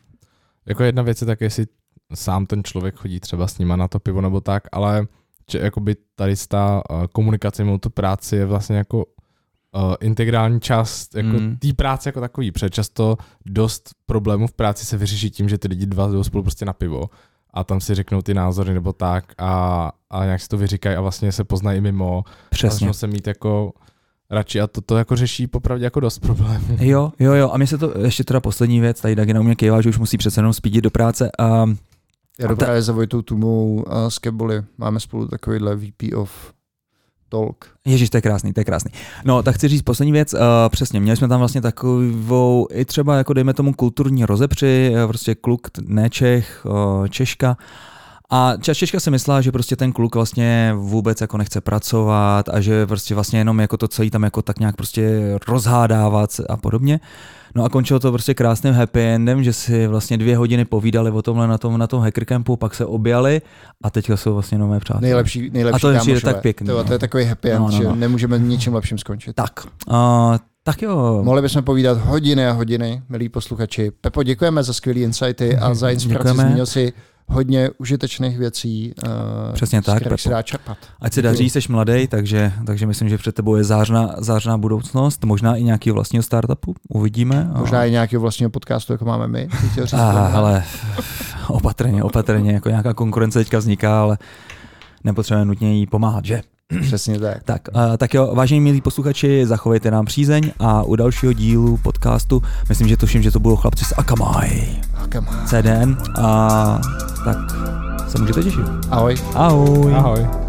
Jako jedna věc je tak, jestli sám ten člověk chodí třeba s nima na to pivo nebo tak, ale že jakoby tady ta uh, komunikace mimo tu práci je vlastně jako uh, integrální část jako Mm. té práce jako takový, protože často dost problémů v práci se vyřeší tím, že ty lidi dva jdou spolu prostě na pivo a tam si řeknou ty názory nebo tak a, a nějak si to vyříkají a vlastně se poznají mimo a Přesně. začnou se mít jako radši a to, to jako řeší popravdě jako dost problémů. Jo, jo, jo. A mi se to, ještě teda poslední věc, tady Dagina u mě kývá, že už musí přece jenom spídit do práce. A Já A jdu ta- právě za Vojtou Tumou a s Keboli. Máme spolu takovýhle VP of Talk. Ježíš, to je krásný, to je krásný. No, tak chci říct poslední věc, uh, přesně, měli jsme tam vlastně takovou, i třeba jako dejme tomu kulturní rozepři, eh, prostě kluk, ne Čech, uh, Češka, a Češka si myslela, že prostě ten kluk vlastně vůbec jako nechce pracovat a že prostě vlastně jenom jako to celý tam jako tak nějak prostě rozhádávat a podobně. No a končilo to prostě krásným happy endem, že si vlastně dvě hodiny povídali o tomhle na tom, na tom hackercampu, pak se objali a teďka jsou vlastně nové přátelé. Nejlepší, nejlepší A to kámošové. tak pěkný, To, no. to je takový happy end, No, no, že no. nemůžeme ničím lepším skončit. Tak, uh, tak jo. Mohli bychom povídat hodiny a hodiny, milí posluchači. Pepo, děkujeme za skvělé insighty a za inspiraci. Děkujeme. Zmínil si hodně užitečných věcí, uh, Přesně tak, kterých se dá čerpat. Ať se daří, jsi mladý, takže, takže myslím, že před tebou je zářná, zářná budoucnost, možná i nějaký vlastního startupu, uvidíme. Možná i nějakého vlastního podcastu, jako máme my. Říct, A, ale opatrně, opatrně, jako nějaká konkurence teďka vzniká, ale nepotřebujeme nutně jí pomáhat, že? Přesně tak. Tak, uh, tak jo, vážení milí posluchači, zachovejte nám přízeň a u dalšího dílu podcastu, myslím, že tuším, že to budou chlapci z Akamai, on. CDN, a tak se můžete těšit. Ahoj. Ahoj. Ahoj.